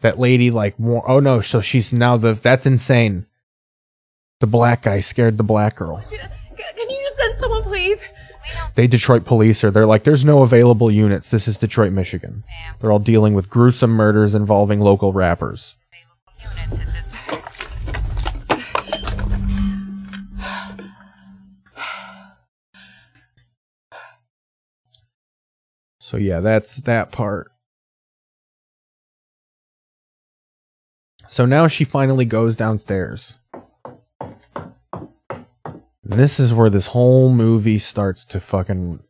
that lady like oh no so she's now the that's insane the black guy scared the black girl. Can you just send someone, please? They Detroit police are they're like, there's no available units. This is Detroit, Michigan. They're all dealing with gruesome murders involving local rappers. Units at this point. So yeah, that's that part. So now she finally goes downstairs. This is where this whole movie starts to fucking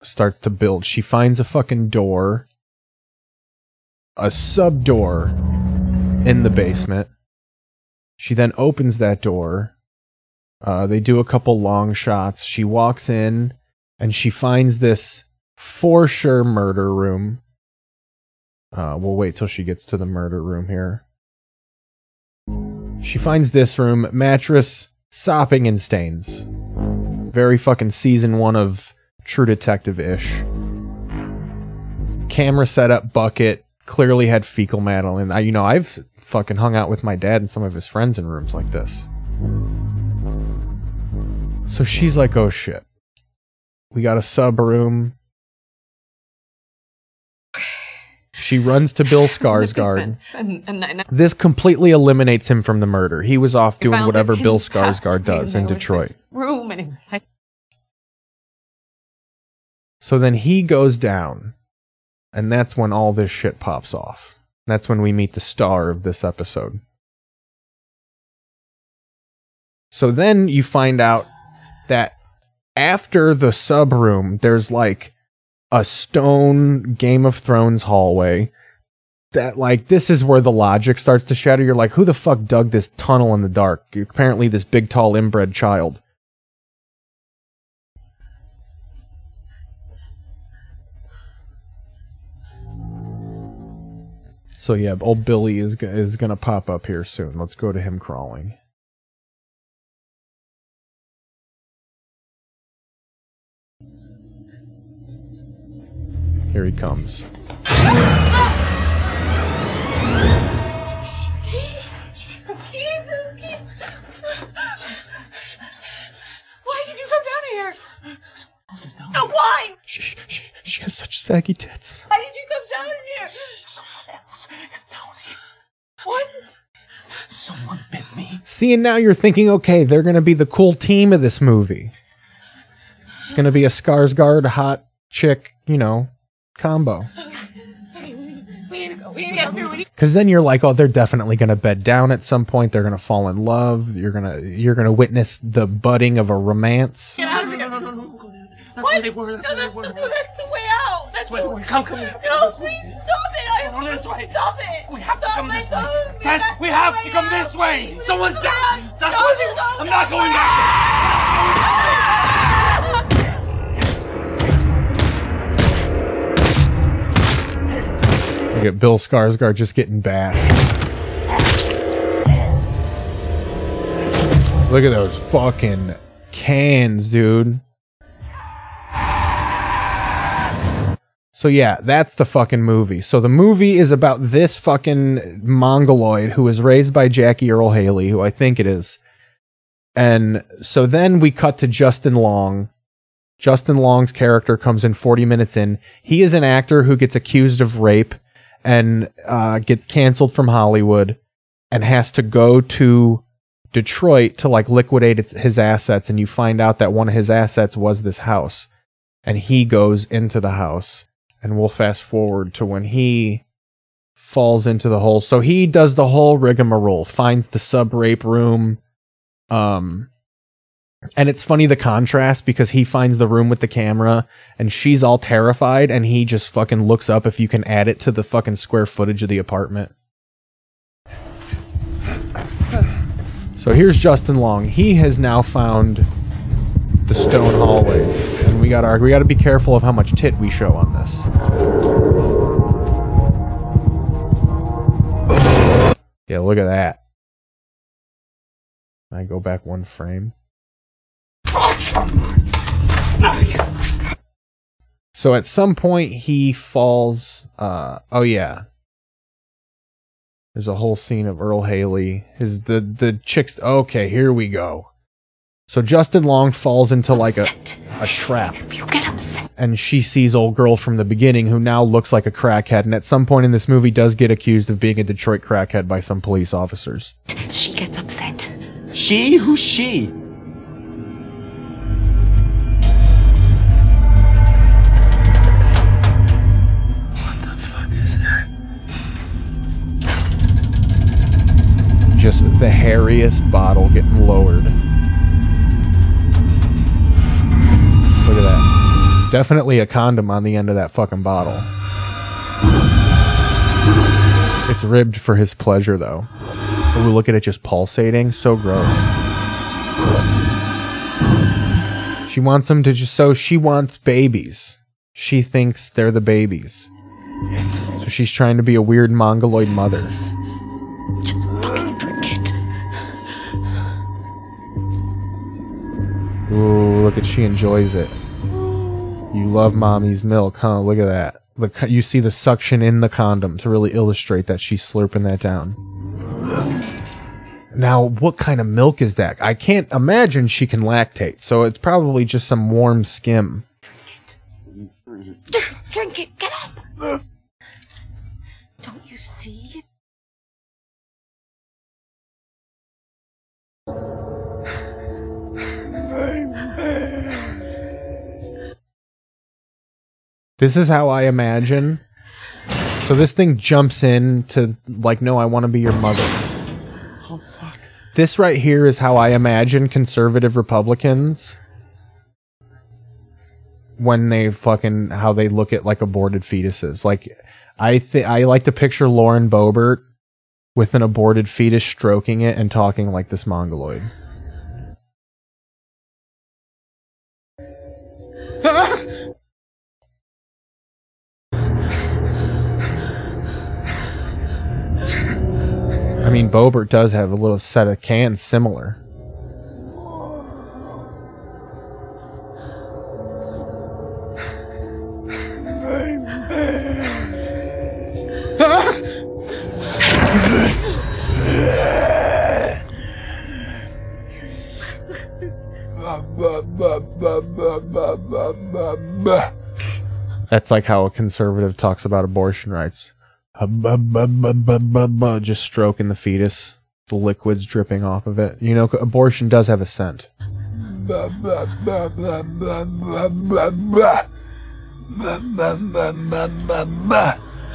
starts to build. She finds a fucking door, a sub door in the basement. She then opens that door. Uh, they do a couple long shots. She walks in and she finds this for sure murder room. Uh, we'll wait till she gets to the murder room here. She finds this room, mattress, sopping in stains. Very fucking season one of True Detective ish. Camera setup, bucket, clearly had fecal matter. And I, you know, I've fucking hung out with my dad and some of his friends in rooms like this. So she's like, oh shit. We got a sub room. She runs to Bill Skarsgård. This completely eliminates him from the murder. He was off doing whatever Bill Skarsgård does in Detroit. room, and it was like, So then he goes down, and that's when all this shit pops off. That's when we meet the star of this episode. So then you find out that after the sub room, there's like a stone Game of Thrones hallway. That like this is where the logic starts to shatter. You're like, who the fuck dug this tunnel in the dark? Apparently, this big, tall, inbred child. So yeah, old Billy is is gonna pop up here soon. Let's go to him crawling. Here he comes. Why did you come down here? No, why? She, she, she has such saggy tits. Why did you come down here? Someone else is down here. What? Someone bit me. See, and now you're thinking, okay, they're gonna be the cool team of this movie. It's gonna be a Skarsgård hot chick, you know, combo. We need to go. We need to get through. We need Because then you're like, oh, they're definitely gonna bed down at some point. They're gonna fall in love. You're gonna you're gonna witness the budding of a romance. to get out of here. No, no, no, no. That's what? where they were. That's no, that's, the, that's the way out. That's Wait, the wait, come, come here. No, please stop it. I Come this way. Stop it. We have to come this way. nose. Tess, we the have way to come out. this way. Someone's Stop down. That's Stop what it. I'm not going back. Look at Bill Skarsgård just getting bashed. Look at those fucking cans, dude. So yeah, that's the fucking movie. So the movie is about this fucking mongoloid who was raised by Jackie Earle Haley, who I think it is. And so then we cut to Justin Long. Justin Long's character comes in 40 minutes in. He is an actor who gets accused of rape and uh, gets canceled from Hollywood and has to go to Detroit to like liquidate its, his assets. And you find out that one of his assets was this house. And he goes into the house. And we'll fast forward to when he falls into the hole. So he does the whole rigmarole, finds the sub rape room. Um, and it's funny the contrast because he finds the room with the camera and she's all terrified and he just fucking looks up if you can add it to the fucking square footage of the apartment. So here's Justin Long. He has now found the stone hallways and we got our we got to be careful of how much tit we show on this. Yeah, look at that. I go back one frame. So at some point he falls. Uh, oh yeah. There's a whole scene of Earle Haley. His the the chicks. Okay, here we go. So Justin Long falls into like a a trap, You get upset. and she sees old girl from the beginning who now looks like a crackhead, and at some point in this movie does get accused of being a Detroit crackhead by some police officers. She gets upset. She? Who's she? Just the hairiest bottle getting lowered. Look at that. Definitely a condom on the end of that fucking bottle. It's ribbed for his pleasure, though. Ooh, look at it just pulsating. So gross. She wants them to just so she wants babies. She thinks they're the babies. So she's trying to be a weird mongoloid mother. Ooh, look at she enjoys it. You love mommy's milk, huh? Look at that. Look, you see the suction in the condom to really illustrate that she's slurping that down. Now, what kind of milk is that? I can't imagine she can lactate, so it's probably just some warm skim. Drink it. Drink it. Get up. This is how I imagine. So this thing jumps in to like, no, I want to be your mother. Oh fuck. This right here is how I imagine conservative Republicans when they fucking how they look at like aborted fetuses. Like I think I like to picture Lauren Boebert with an aborted fetus stroking it and talking like this mongoloid. I mean, Boebert does have a little set of cans similar. That's like how a conservative talks about abortion rights. Just stroking the fetus, the liquids dripping off of it. You know, abortion does have a scent.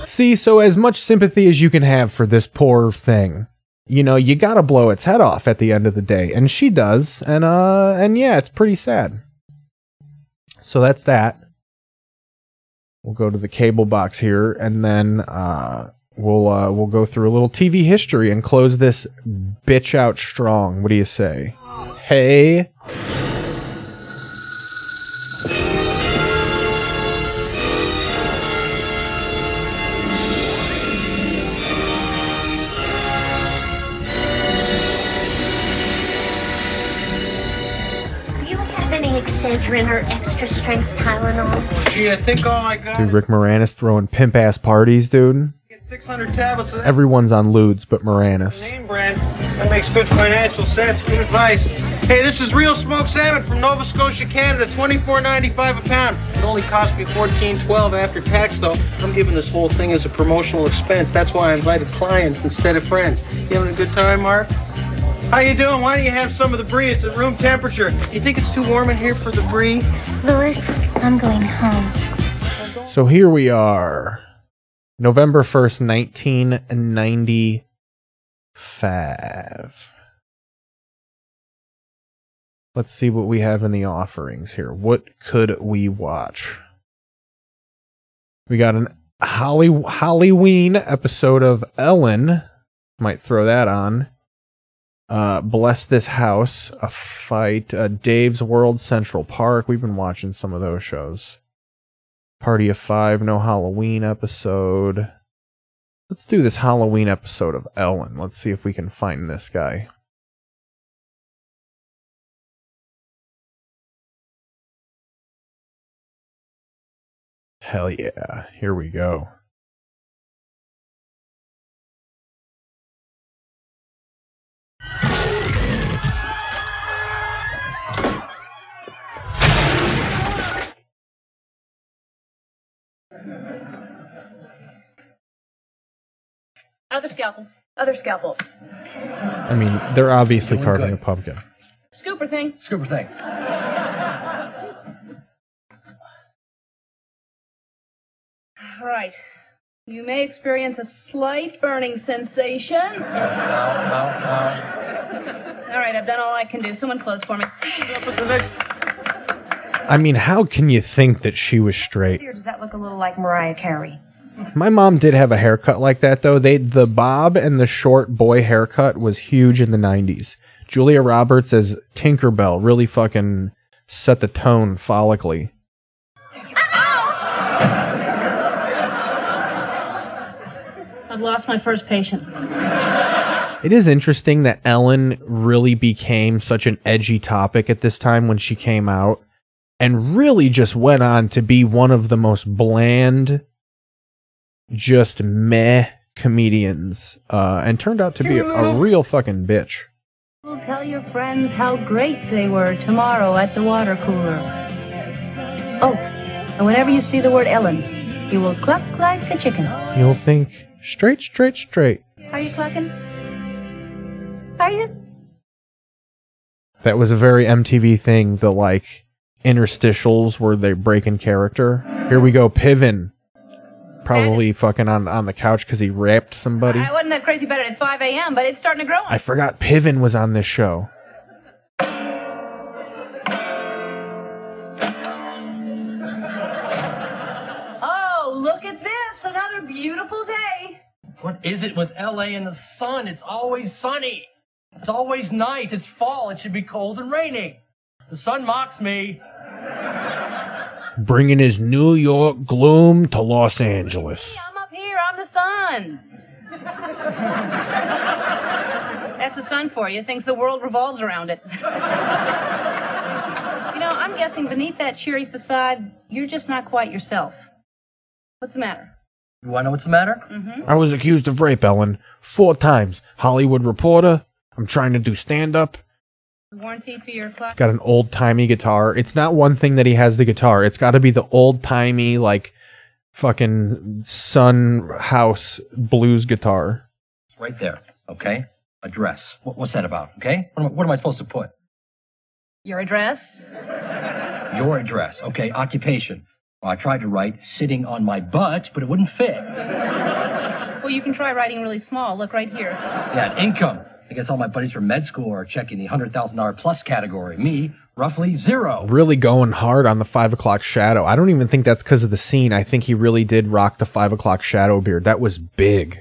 See, so as much sympathy as you can have for this poor thing, you know, you gotta blow its head off at the end of the day, and she does, and uh, and yeah, it's pretty sad. So that's that. We'll go to the cable box here, and then uh, we'll uh, we'll go through a little TV history and close this bitch out strong. What do you say? Hey. Excedrin or extra strength Tylenol? Gee, I think all I got Dude, Rick Moranis throwing pimp ass parties, dude. tablets Everyone's on lewds but Moranis. name brand. That makes good financial sense. Good advice. Hey, this is real smoked salmon from Nova Scotia, Canada. Twenty-four ninety-five a pound. It only cost me fourteen twelve after tax, though. I'm giving this whole thing as a promotional expense. That's why I invited clients instead of friends. You having a good time, Mark? How you doing? Why don't you have some of the brie? It's at room temperature. You think it's too warm in here for the brie? Louis, I'm going home. So here we are. November 1st, 1995. Let's see what we have in the offerings here. What could we watch? We got an Holly Halloween episode of Ellen. Might throw that on. Uh, Bless This House, a fight, uh, Dave's World Central Park. We've been watching some of those shows. Party of Five, no Halloween episode. Let's do this Halloween episode of Ellen. Let's see if we can find this guy. Hell yeah. Here we go. Other scalpel. Other scalpel. I mean, they're obviously carving a pumpkin. Scooper thing. Scooper thing. All right. You may experience a slight burning sensation. All right, I've done all I can do. Someone close for me. I mean, how can you think that she was straight? Does that look a little like Mariah Carey? My mom did have a haircut like that though. They the bob and the short boy haircut was huge in the 90s. Julia Roberts as Tinkerbell really fucking set the tone follically. I've lost my first patient. It is interesting that Ellen really became such an edgy topic at this time when she came out and really just went on to be one of the most bland, just meh comedians uh, and turned out to be a, a real fucking bitch. Well, tell your friends how great they were tomorrow at the water cooler. Oh, and whenever you see the word Ellen, you will cluck like a chicken. You'll think straight, straight, straight. Are you clucking? Are you? That was a very MTV thing, the like interstitials where they break in character. Here we go, Piven. Probably fucking on, on the couch because he raped somebody. I wasn't that crazy about it at 5 a.m., but it's starting to grow on I forgot Piven was on this show. Oh, look at this! Another beautiful day. What is it with LA and the sun? It's always sunny. It's always nice. It's fall. It should be cold and raining. The sun mocks me. Bringing his New York gloom to Los Angeles. I'm up here. I'm the sun. That's the sun for you. Thinks the world revolves around it. you know, I'm guessing beneath that cheery facade, you're just not quite yourself. What's the matter? You want to know what's the matter? Mm-hmm. I was accused of rape, Ellen, four times. Hollywood Reporter. I'm trying to do stand up. Warranty for your clock. Got an old timey guitar. It's not one thing that he has the guitar. It's got to be the old timey, like, fucking Son House blues guitar. Right there. Okay. Address. What, what's that about? Okay. What am, I, what am I supposed to put? Your address? Your address. Okay. Occupation. Well, I tried to write sitting on my butt, but it wouldn't fit. Well, you can try writing really small. Look right here. Yeah, income. I guess all my buddies from med school are checking the $100,000 plus category. Me, roughly zero. Really going hard on the five o'clock shadow. I don't even think that's because of the scene. I think he really did rock the five o'clock shadow beard. That was big.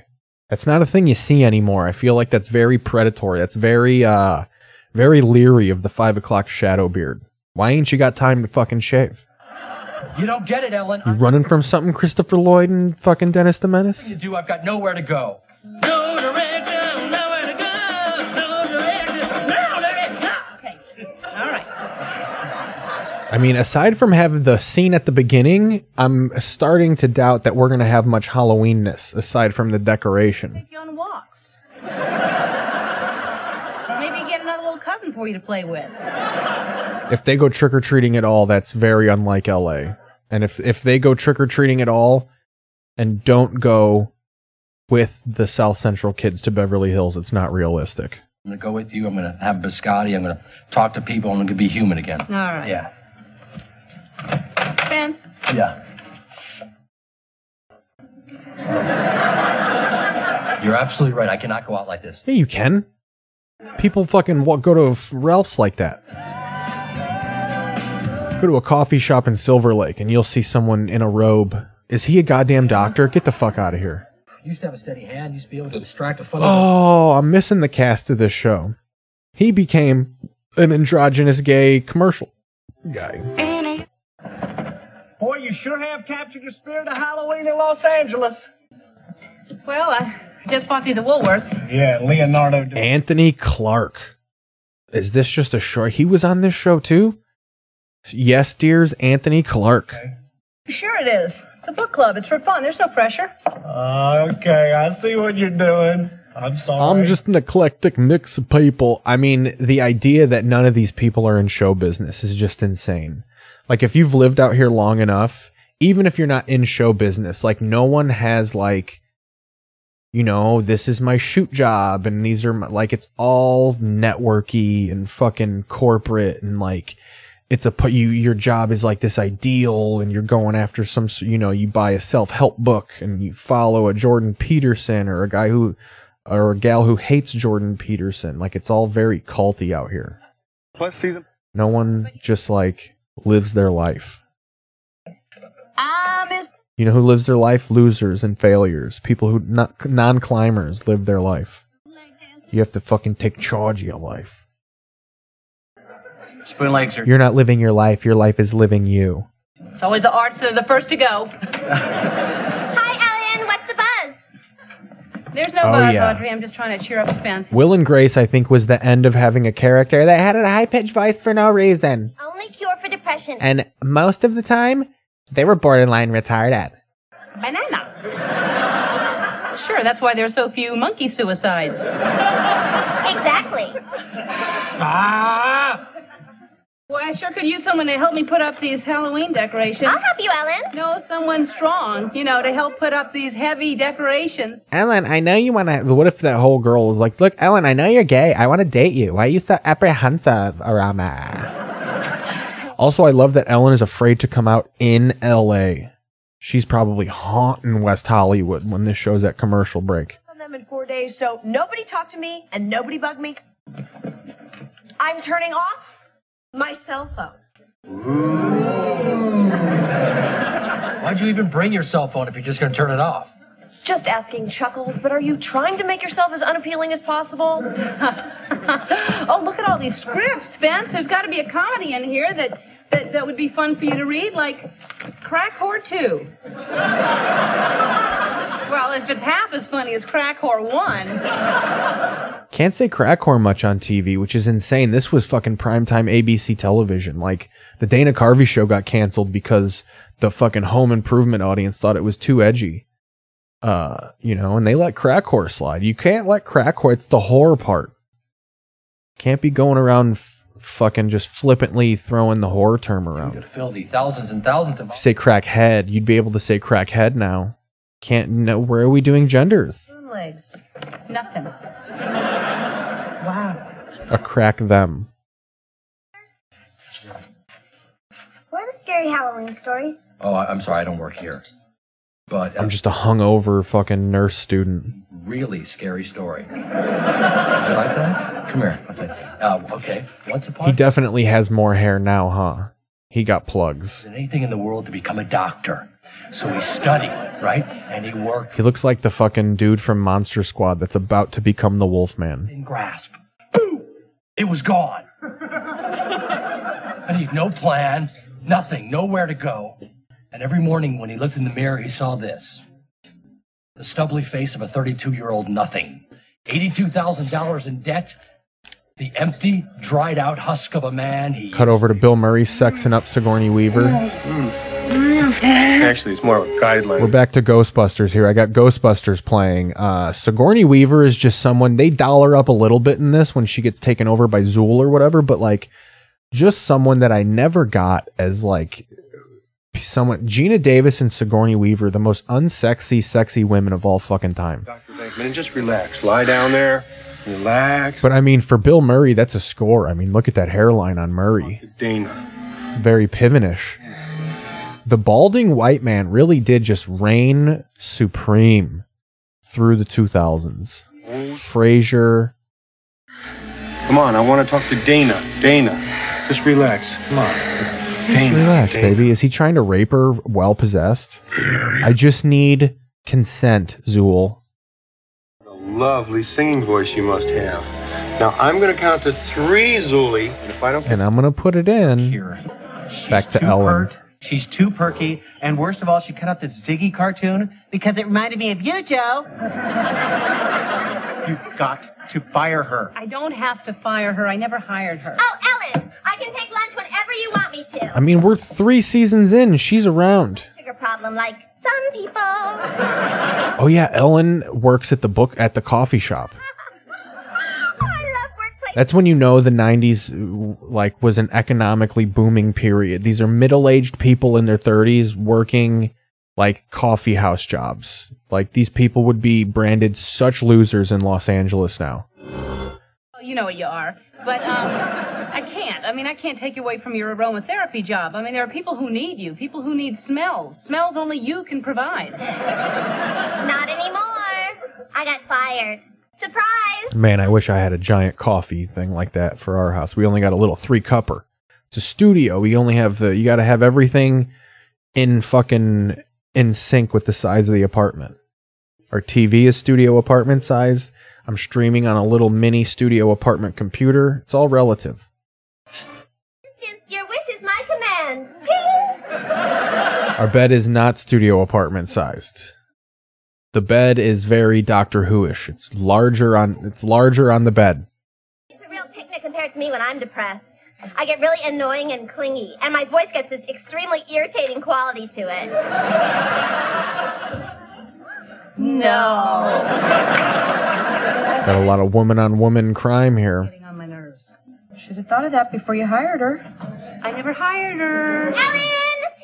That's not a thing you see anymore. I feel like that's very predatory. That's very, uh, very leery of the five o'clock shadow beard. Why ain't you got time to fucking shave? You don't get it, Ellen. You running from something, Christopher Lloyd and fucking Dennis the Menace? You do. I've got nowhere to go. All I mean, aside from having the scene at the beginning, I'm starting to doubt that we're gonna have much Halloweenness aside from the decoration. Take you on walks. Maybe get another little cousin for you to play with. If they go trick or treating at all, that's very unlike LA. And if if they go trick or treating at all and don't go with the South Central kids to Beverly Hills, it's not realistic. I'm going to go with you. I'm going to have biscotti. I'm going to talk to people. I'm going to be human again. All right. Yeah. Spence. Yeah. You're absolutely right. I cannot go out like this. Yeah, you can. People fucking wa- go to Ralph's like that. Go to a coffee shop in Silver Lake and you'll see someone in a robe. Is he a goddamn doctor? Get the fuck out of here. You used to have a steady hand. You used to be able to distract a fun. Oh, I'm missing the cast of this show. He became an androgynous gay commercial guy. Boy, you sure have captured the spirit of Halloween in Los Angeles. Well, I just bought these at Woolworths. Yeah, Leonardo. Anthony Clark. Is this just a show? He was on this show too? Yes, dears, Anthony Clark. Sure it is. It's a book club. It's for fun. There's no pressure. Uh, okay, I see what you're doing. I'm sorry. I'm just an eclectic mix of people. I mean, the idea that none of these people are in show business is just insane. Like, if you've lived out here long enough, even if you're not in show business, like, no one has, like, you know, this is my shoot job, and these are my, like, it's all networky and fucking corporate, and like, it's a you your job is like this ideal and you're going after some you know you buy a self-help book and you follow a Jordan Peterson or a guy who or a gal who hates Jordan Peterson like it's all very culty out here Plus season. no one just like lives their life. Um, you know who lives their life? Losers and failures. People who not non-climbers live their life. You have to fucking take charge of your life. Spoon legs are. you're not living your life. Your life is living you. It's always the arts that are the first to go. There's no Oh, buzz, yeah. Audrey. I'm just trying to cheer up Spence. Will and Grace, I think, was the end of having a character that had a high pitched voice for no reason. Only cure for depression. And most of the time, they were borderline retarded. Banana. Sure, that's why there are so few monkey suicides. exactly. Ah! Boy, I sure could use someone to help me put up these Halloween decorations. I'll help you, Ellen. No, someone strong, you know, to help put up these heavy decorations. Ellen, I know you want to. What if that whole girl was like, Look, Ellen, I know you're gay. I want to date you. Why are you so apprehensive around me? Also, I love that Ellen is afraid to come out in LA. She's probably haunting West Hollywood when this show's at commercial break. on them in four days, so nobody talk to me and nobody bug me. I'm turning off my cell phone. Why'd you even bring your cell phone if you're just gonna turn it off? Just asking Chuckles, but are you trying to make yourself as unappealing as possible? oh, look at all these scripts, Spence. There's got to be a comedy in here that, that, that would be fun for you to read, like Crack Whore 2. well, if it's half as funny as Crack Whore 1. Can't say crackhorn much on TV, which is insane. This was fucking primetime ABC television. Like the Dana Carvey show got canceled because the fucking home improvement audience thought it was too edgy. Uh, you know, and they let crack horror slide. You can't let crack horror. It's the horror part. Can't be going around f- fucking just flippantly throwing the horror term around. Fill the thousands and thousands of say crackhead, you'd be able to say crackhead now. Can't know where are we doing genders? Legs. Nothing. Wow. A crack them. What are the scary Halloween stories? Oh, I- I'm sorry, I don't work here. But I'm just a hungover fucking nurse student. really scary story. Would you like that? Come here. I'll. Uh, okay. Once upon He definitely has more hair now, huh? He got plugs. anything in the world to become a doctor. So he studied, right? And he worked He looks like the fucking dude from Monster Squad that's about to become the Wolfman. in grasp. Boom! It was gone. I need no plan, nothing, nowhere to go. And every morning when he looked in the mirror, he saw this the stubbly face of a 32 year old nothing, $82,000 in debt, the empty, dried out husk of a man he Cut over to Bill Murray sexing up Sigourney Weaver. Actually, it's more of a guideline. We're back to Ghostbusters here. I got Ghostbusters playing. Uh, Sigourney Weaver is just someone they dollar up a little bit in this when she gets taken over by Zuul or whatever, but like just someone that I never got as like someone Geena Davis and Sigourney Weaver, the most unsexy, sexy women of all fucking time. Dr. Venkman, and just relax. Lie down there. Relax. But I mean, for Bill Murray, that's a score. I mean, look at that hairline on Murray. Dana. It's very pivonish. The balding white man really did just reign supreme through the 2000s. Frasier. Come on, I want to talk to Dana. Dana. Just relax. Come on. Just relax, Dana. baby. Is he trying to rape her while possessed? I just need consent, Zuul. A Lovely singing voice you must have. Now, I'm going to count to three, Zuli, and if I don't And I'm going to put it in. here. Back to too Ellen. pert. She's too perky, and worst of all, she cut out this Ziggy cartoon because it reminded me of you, Joe. You've got to fire her. I don't have to fire her. I never hired her. Oh, Ellen, I can take whenever you want me to. I mean, we're three seasons in. She's around. Sugar problem like some people. Oh yeah, Ellen works at the book at the coffee shop. Oh, That's when you know the 90s like was an economically booming period. These are middle-aged people in their 30s working like coffee house jobs. Like these people would be branded such losers in Los Angeles now. You know what you are. But um, I can't. I mean, I can't take you away from your aromatherapy job. I mean, there are people who need you, people who need smells, smells only you can provide. Not anymore. I got fired. Surprise! Man, I wish I had a giant coffee thing like that for our house. We only got a little three cupper. It's a studio. We only have the, you got to have everything in fucking in sync with the size of the apartment. Our TV is studio apartment size. I'm streaming on a little mini studio apartment computer. It's all relative. Since your wish is my command. Our bed is not studio apartment sized. The bed is very Doctor Who-ish. It's larger on it's larger on the bed. It's a real picnic compared to me when I'm depressed. I get really annoying and clingy, and my voice gets this extremely irritating quality to it. No. Got a lot of woman on woman crime here. On my nerves. Should have thought of that before you hired her. I never hired her. Ellen,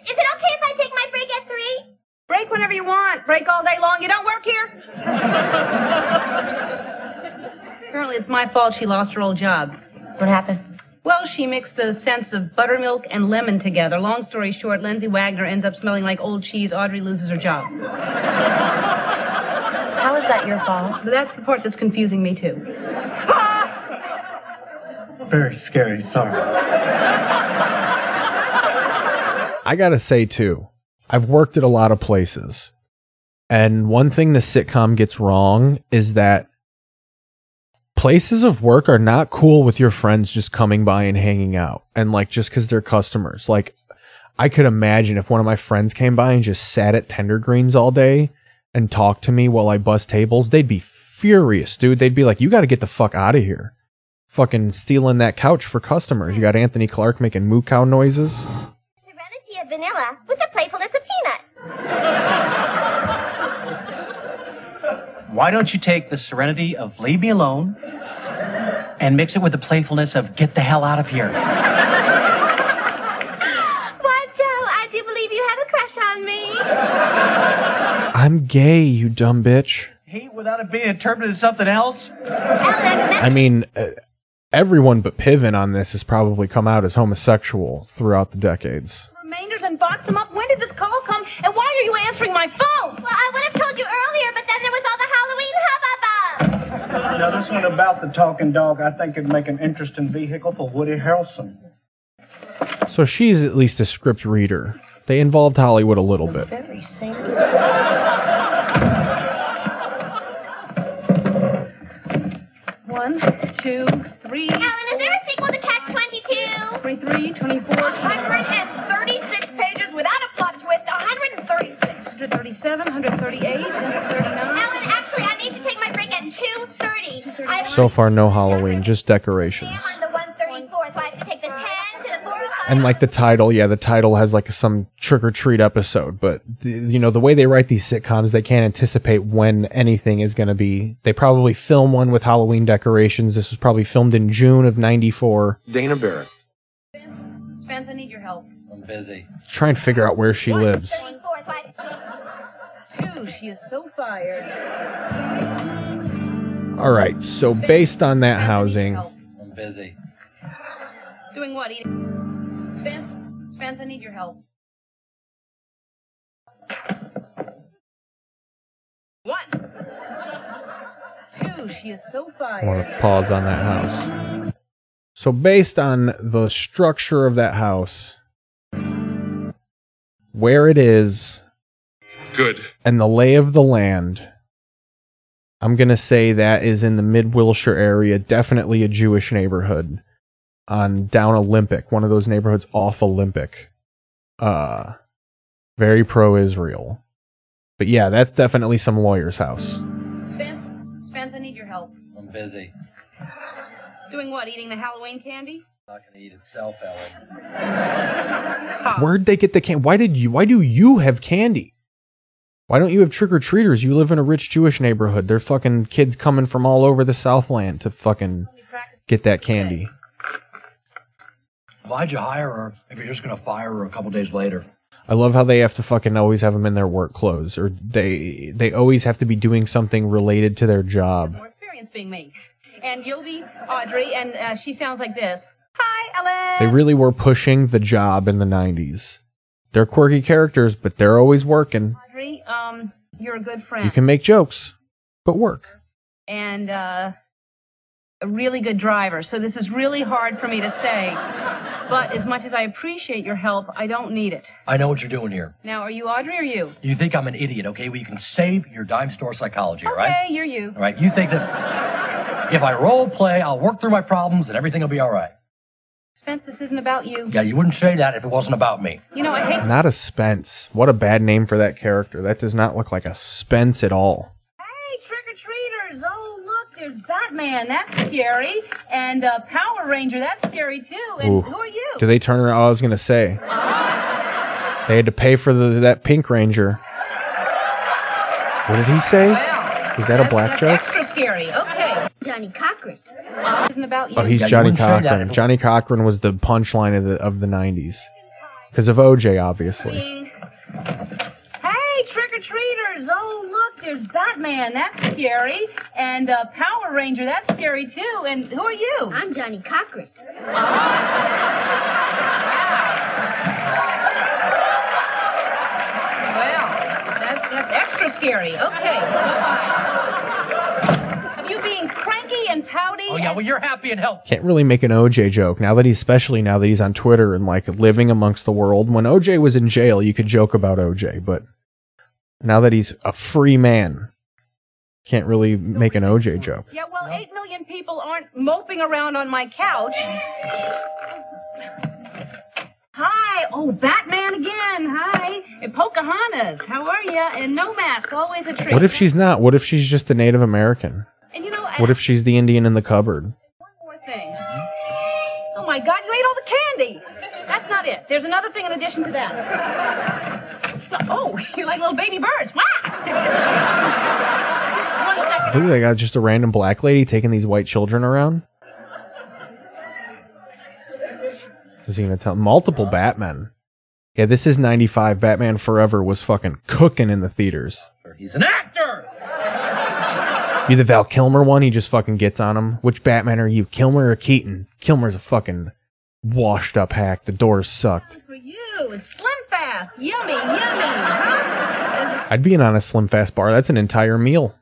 is it okay if I take my break at three? Break whenever you want. Break all day long. You don't work here. Apparently, it's my fault she lost her old job. What happened? Well, she mixed the scents of buttermilk and lemon together. Long story short, Lindsay Wagner ends up smelling like old cheese. Audrey loses her job. How is that your fault? But that's the part that's confusing me, too. Very scary. Sorry. I gotta say too, I've worked at a lot of places, and one thing the sitcom gets wrong is that places of work are not cool with your friends just coming by and hanging out, and like just because they're customers. Like, I could imagine if one of my friends came by and just sat at Tender Greens all day and talk to me while I bust tables, they'd be furious, dude. They'd be like, "You got to get the fuck out of here." Fucking stealing that couch for customers. You got Anthony Clark making moo cow noises. Serenity of vanilla with the playfulness of peanut. Why don't you take the serenity of leave me alone and mix it with the playfulness of get the hell out of here? I'm gay, you dumb bitch. Hate without it being interpreted as something else? I mean, uh, everyone but Piven on this has probably come out as homosexual throughout the decades. Remainders and box them up. When did this call come? And why are you answering my phone? Well, I would have told you earlier, but then there was all the Halloween hubbub. Now, this one about the talking dog, I think it'd make an interesting vehicle for Woody Harrelson. So she's at least a script reader. They involved Hollywood a little bit. Very same. One, two, three. Alan, is there a sequel to Catch 22? 23, 24, 136 pages without a plot twist. 136. 137, 138, 139. Ellen, actually, I need to take my break at 2.30. So far, no Halloween, just decorations. And like the title, yeah, the title has like some trick or treat episode, but the, you know, the way they write these sitcoms, they can't anticipate when anything is going to be. They probably film one with Halloween decorations. This was probably filmed in June of 94. Dana Barrett. Spence, I need your help. I'm busy. Try and figure out where she lives. Two, she is so fired. All right, so based on that housing, I'm busy. Doing what? Eating? Spence, Spence, I need your help. One. Two, she is so I want fired. to pause on that house. So, based on the structure of that house, where it is, Good. and the lay of the land, I'm going to say that is in the mid Wilshire area, definitely a Jewish neighborhood on down Olympic, one of those neighborhoods off Olympic. Uh, very pro Israel. But yeah, that's definitely some lawyer's house. Spence, Spence, I need your help. I'm busy. Doing what? Eating the Halloween candy? Not gonna eat itself, Ellen. Where'd they get the candy? Why did you? Why do you have candy? Why don't you have trick or treaters? You live in a rich Jewish neighborhood. They're fucking kids coming from all over the Southland to fucking get that candy. Why'd you hire her if you're just gonna fire her a couple days later? I love how they have to fucking always have them in their work clothes, or they they always have to be doing something related to their job. More experience being me. and you'll be Audrey, and uh, she sounds like this. Hi, Ellen. They really were pushing the job in the 90s. They're quirky characters, but they're always working. Audrey, um, you're a good friend. You can make jokes, but work. and uh, a really good driver. So this is really hard for me to say. But as much as I appreciate your help, I don't need it. I know what you're doing here. Now, are you Audrey or you? You think I'm an idiot, okay? Well, you can save your dime store psychology, all Okay, right? you're you. All right, you think that if I role play, I'll work through my problems and everything will be all right. Spence, this isn't about you. Yeah, you wouldn't say that if it wasn't about me. You know, I hate. Not a Spence. What a bad name for that character. That does not look like a Spence at all. Hey, trick or treaters! Oh, look, there's Batman. That's scary. And uh, Power Ranger. That's scary too. And Ooh. who are you? Do they turn around? Oh, I was going to say. They had to pay for the, that Pink Ranger. What did he say? Is that a black That's joke? extra scary. Okay. Johnnie Cochran. Isn't about you. Oh, he's Johnnie Cochran. Johnnie Cochran was the punchline of the of the '90s because of OJ, obviously. Hey, trick or treaters! Oh, look, there's Batman. That's scary. And uh, Power Ranger. That's scary too. And who are you? I'm Johnnie Cochran. Well, that's that's extra scary. Okay. bye-bye. You being cranky and pouty? Oh, yeah, well, you're happy and healthy. Can't really make an OJ joke now that he's especially now that he's on Twitter and like living amongst the world. When OJ was in jail, you could joke about OJ, but now that he's a free man, can't really make an OJ joke. Yeah, well, eight million people aren't moping around on my couch. Hi. Oh, Batman again. Hi. And Pocahontas. How are you? And no mask. Always a treat. What if she's not? What if she's just a Native American? And you know, What if she's the Indian in the cupboard? One more thing. Oh my God, you ate all the candy. That's not it. There's another thing in addition to that. Oh, you're like little baby birds. Wow. Just one second. Look, they got just a random black lady taking these white children around. Is he gonna tell multiple Batmen? Yeah, this is '95. Batman Forever was fucking cooking in the theaters. He's an actor. You the Val Kilmer one? He just fucking gets on him. Which Batman are you, Kilmer or Keaton? Kilmer's a fucking washed up hack. The doors sucked. For you, it's Slim Fast. Yummy, yummy. Huh? I'd be in on a Slim Fast bar. That's an entire meal.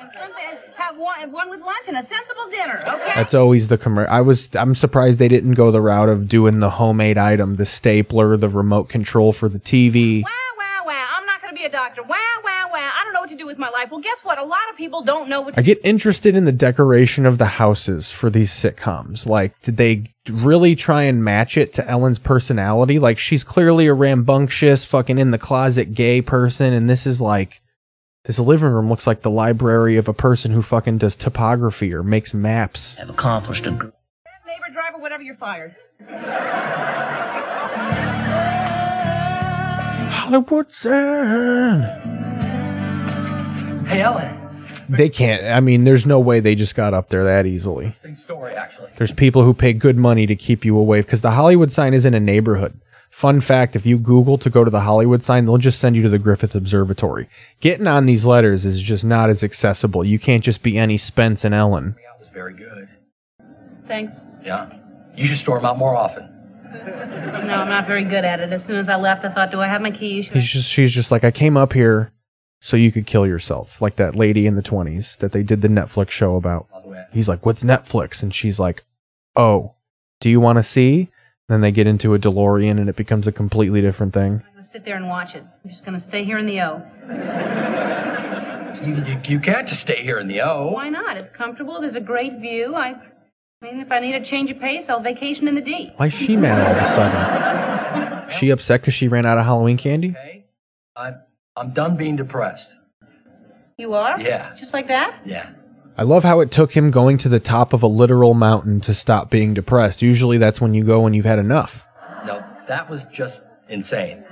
And Slim Fast, have one, one with lunch and a sensible dinner, okay? That's always the commercial. I was. I'm surprised they didn't go the route of doing the homemade item, the stapler, the remote control for the TV. Wow, wow, wow. I'm not going to be a doctor. Wow, wow, wow. I don't know what to do with my life. Well, guess what? A lot of people don't know what to I get interested in the decoration of the houses for these sitcoms. Like, did they really try and match it to Ellen's personality? Like, she's clearly a rambunctious, fucking in the closet gay person, and this is like, this living room looks like the library of a person who fucking does topography or makes maps. Have accomplished a neighbor, driver, whatever, you're fired. Hollywood Sign. Hey, Ellen. They can't. I mean, there's no way they just got up there that easily. Interesting story, actually. There's people who pay good money to keep you away because the Hollywood sign is in a neighborhood. Fun fact if you Google to go to the Hollywood sign, they'll just send you to the Griffith Observatory. Getting on these letters is just not as accessible. You can't just be any Spence and Ellen. That was very good. Thanks. Yeah. You should store them out more often. No, I'm not very good at it. As soon as I left, I thought, do I have my keys? Should He's just, she's just like, I came up here so you could kill yourself, like that lady in the 20s that they did the Netflix show about. He's like, What's Netflix? And she's like, Oh, do you want to see? Then they get into a DeLorean and it becomes a completely different thing. I'm gonna sit there and watch it. I'm just gonna stay here in the O. You, you, you can't just stay here in the O. Why not? It's comfortable. There's a great view. I, I mean, if I need a change of pace, I'll vacation in the D. Why is she mad all of a sudden? She upset because she ran out of Halloween candy? I'm, I'm done being depressed. You are? Yeah. Just like that? Yeah. I love how it took him going to the top of a literal mountain to stop being depressed. Usually that's when you go when you've had enough. No, that was just insane.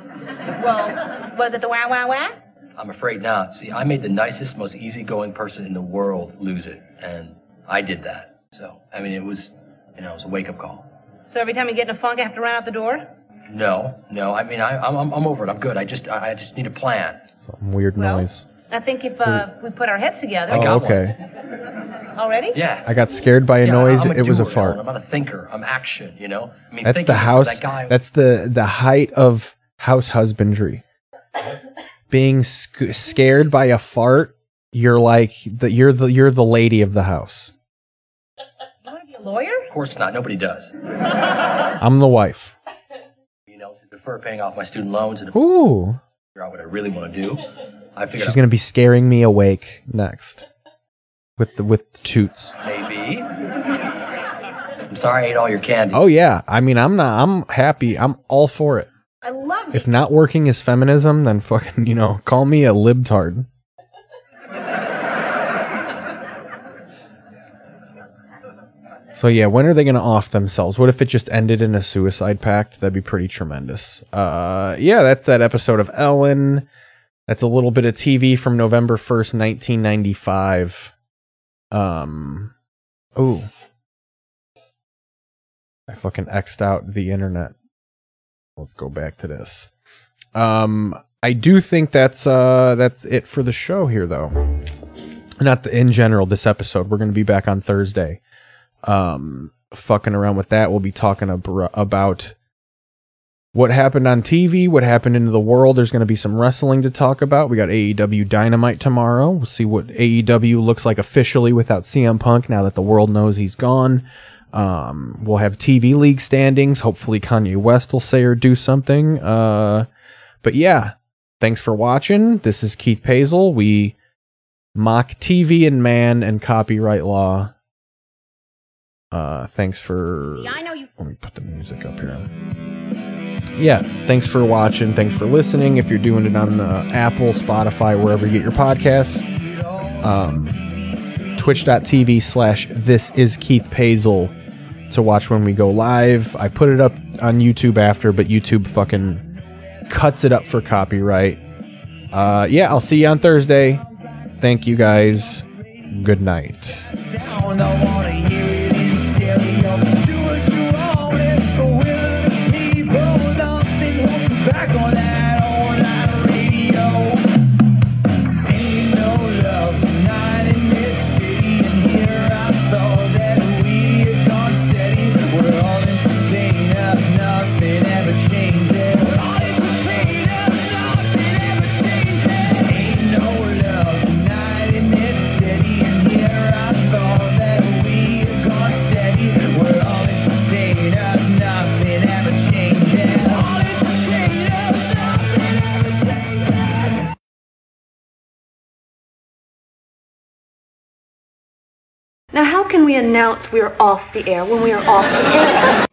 Well, was it the wow wow wow? I'm afraid not. See, I made the nicest, most easygoing person in the world lose it, and I did that. So, I mean, it was, you know, it was a wake-up call. So every time you get in a funk, I have to run out the door? No, no. I mean, I, I'm, I'm I'm over it. I'm good. I just, I I just need a plan. Some weird noise. I think if uh, we put our heads together. Oh, okay. Already? Yeah. I got scared by a Yeah, noise. I'm it was a doer, fart. Ellen. I'm not a thinker. I'm action. You know. I mean, That's thinking the is house. That guy. That's the the height of house husbandry. Being sc- scared by a fart, you're like the you're the you're the lady of the house. A lawyer? Of course not. Nobody does. I'm the wife. You know, to defer paying off my student loans and Ooh, figure out what I really want to do. I figured she's out gonna be scaring me awake next with the with the toots. maybe. I'm sorry I ate all your candy. Oh yeah, I mean I'm not. I'm happy. I'm all for it. I love it. If not working is feminism, then fucking you know call me a libtard. So yeah, when are they gonna off themselves? What if it just ended in a suicide pact? That'd be pretty tremendous. Uh, yeah, that's that episode of Ellen. That's a little bit of TV from November first, nineteen ninety five. Um, oh, I fucking xed out the internet. Let's go back to this. Um, I do think that's uh that's it for the show here, though. Not the, in general. This episode, we're gonna be back on Thursday. Um, fucking around with that. We'll be talking ab- about what happened on TV, what happened into the world. There's going to be some wrestling to talk about. We got AEW Dynamite tomorrow. We'll see what AEW looks like officially without CM Punk now that the world knows he's gone. Um, we'll have TV league standings. Hopefully Kanye West will say or do something. Uh, but yeah, thanks for watching. This is Keith Pazel. We mock TV and man and copyright law. Uh, thanks for. Yeah, I know you. Let me put the music up here. Yeah, thanks for watching. Thanks for listening. If you're doing it on the Apple, Spotify, wherever you get your podcasts, um, twitch.tv slash this is Keith Pazel to watch when we go live. I put it up on YouTube after, but YouTube fucking cuts it up for copyright. Uh, yeah, I'll see you on Thursday. Thank you guys. Good night. We announce we're off the air when we are off the air?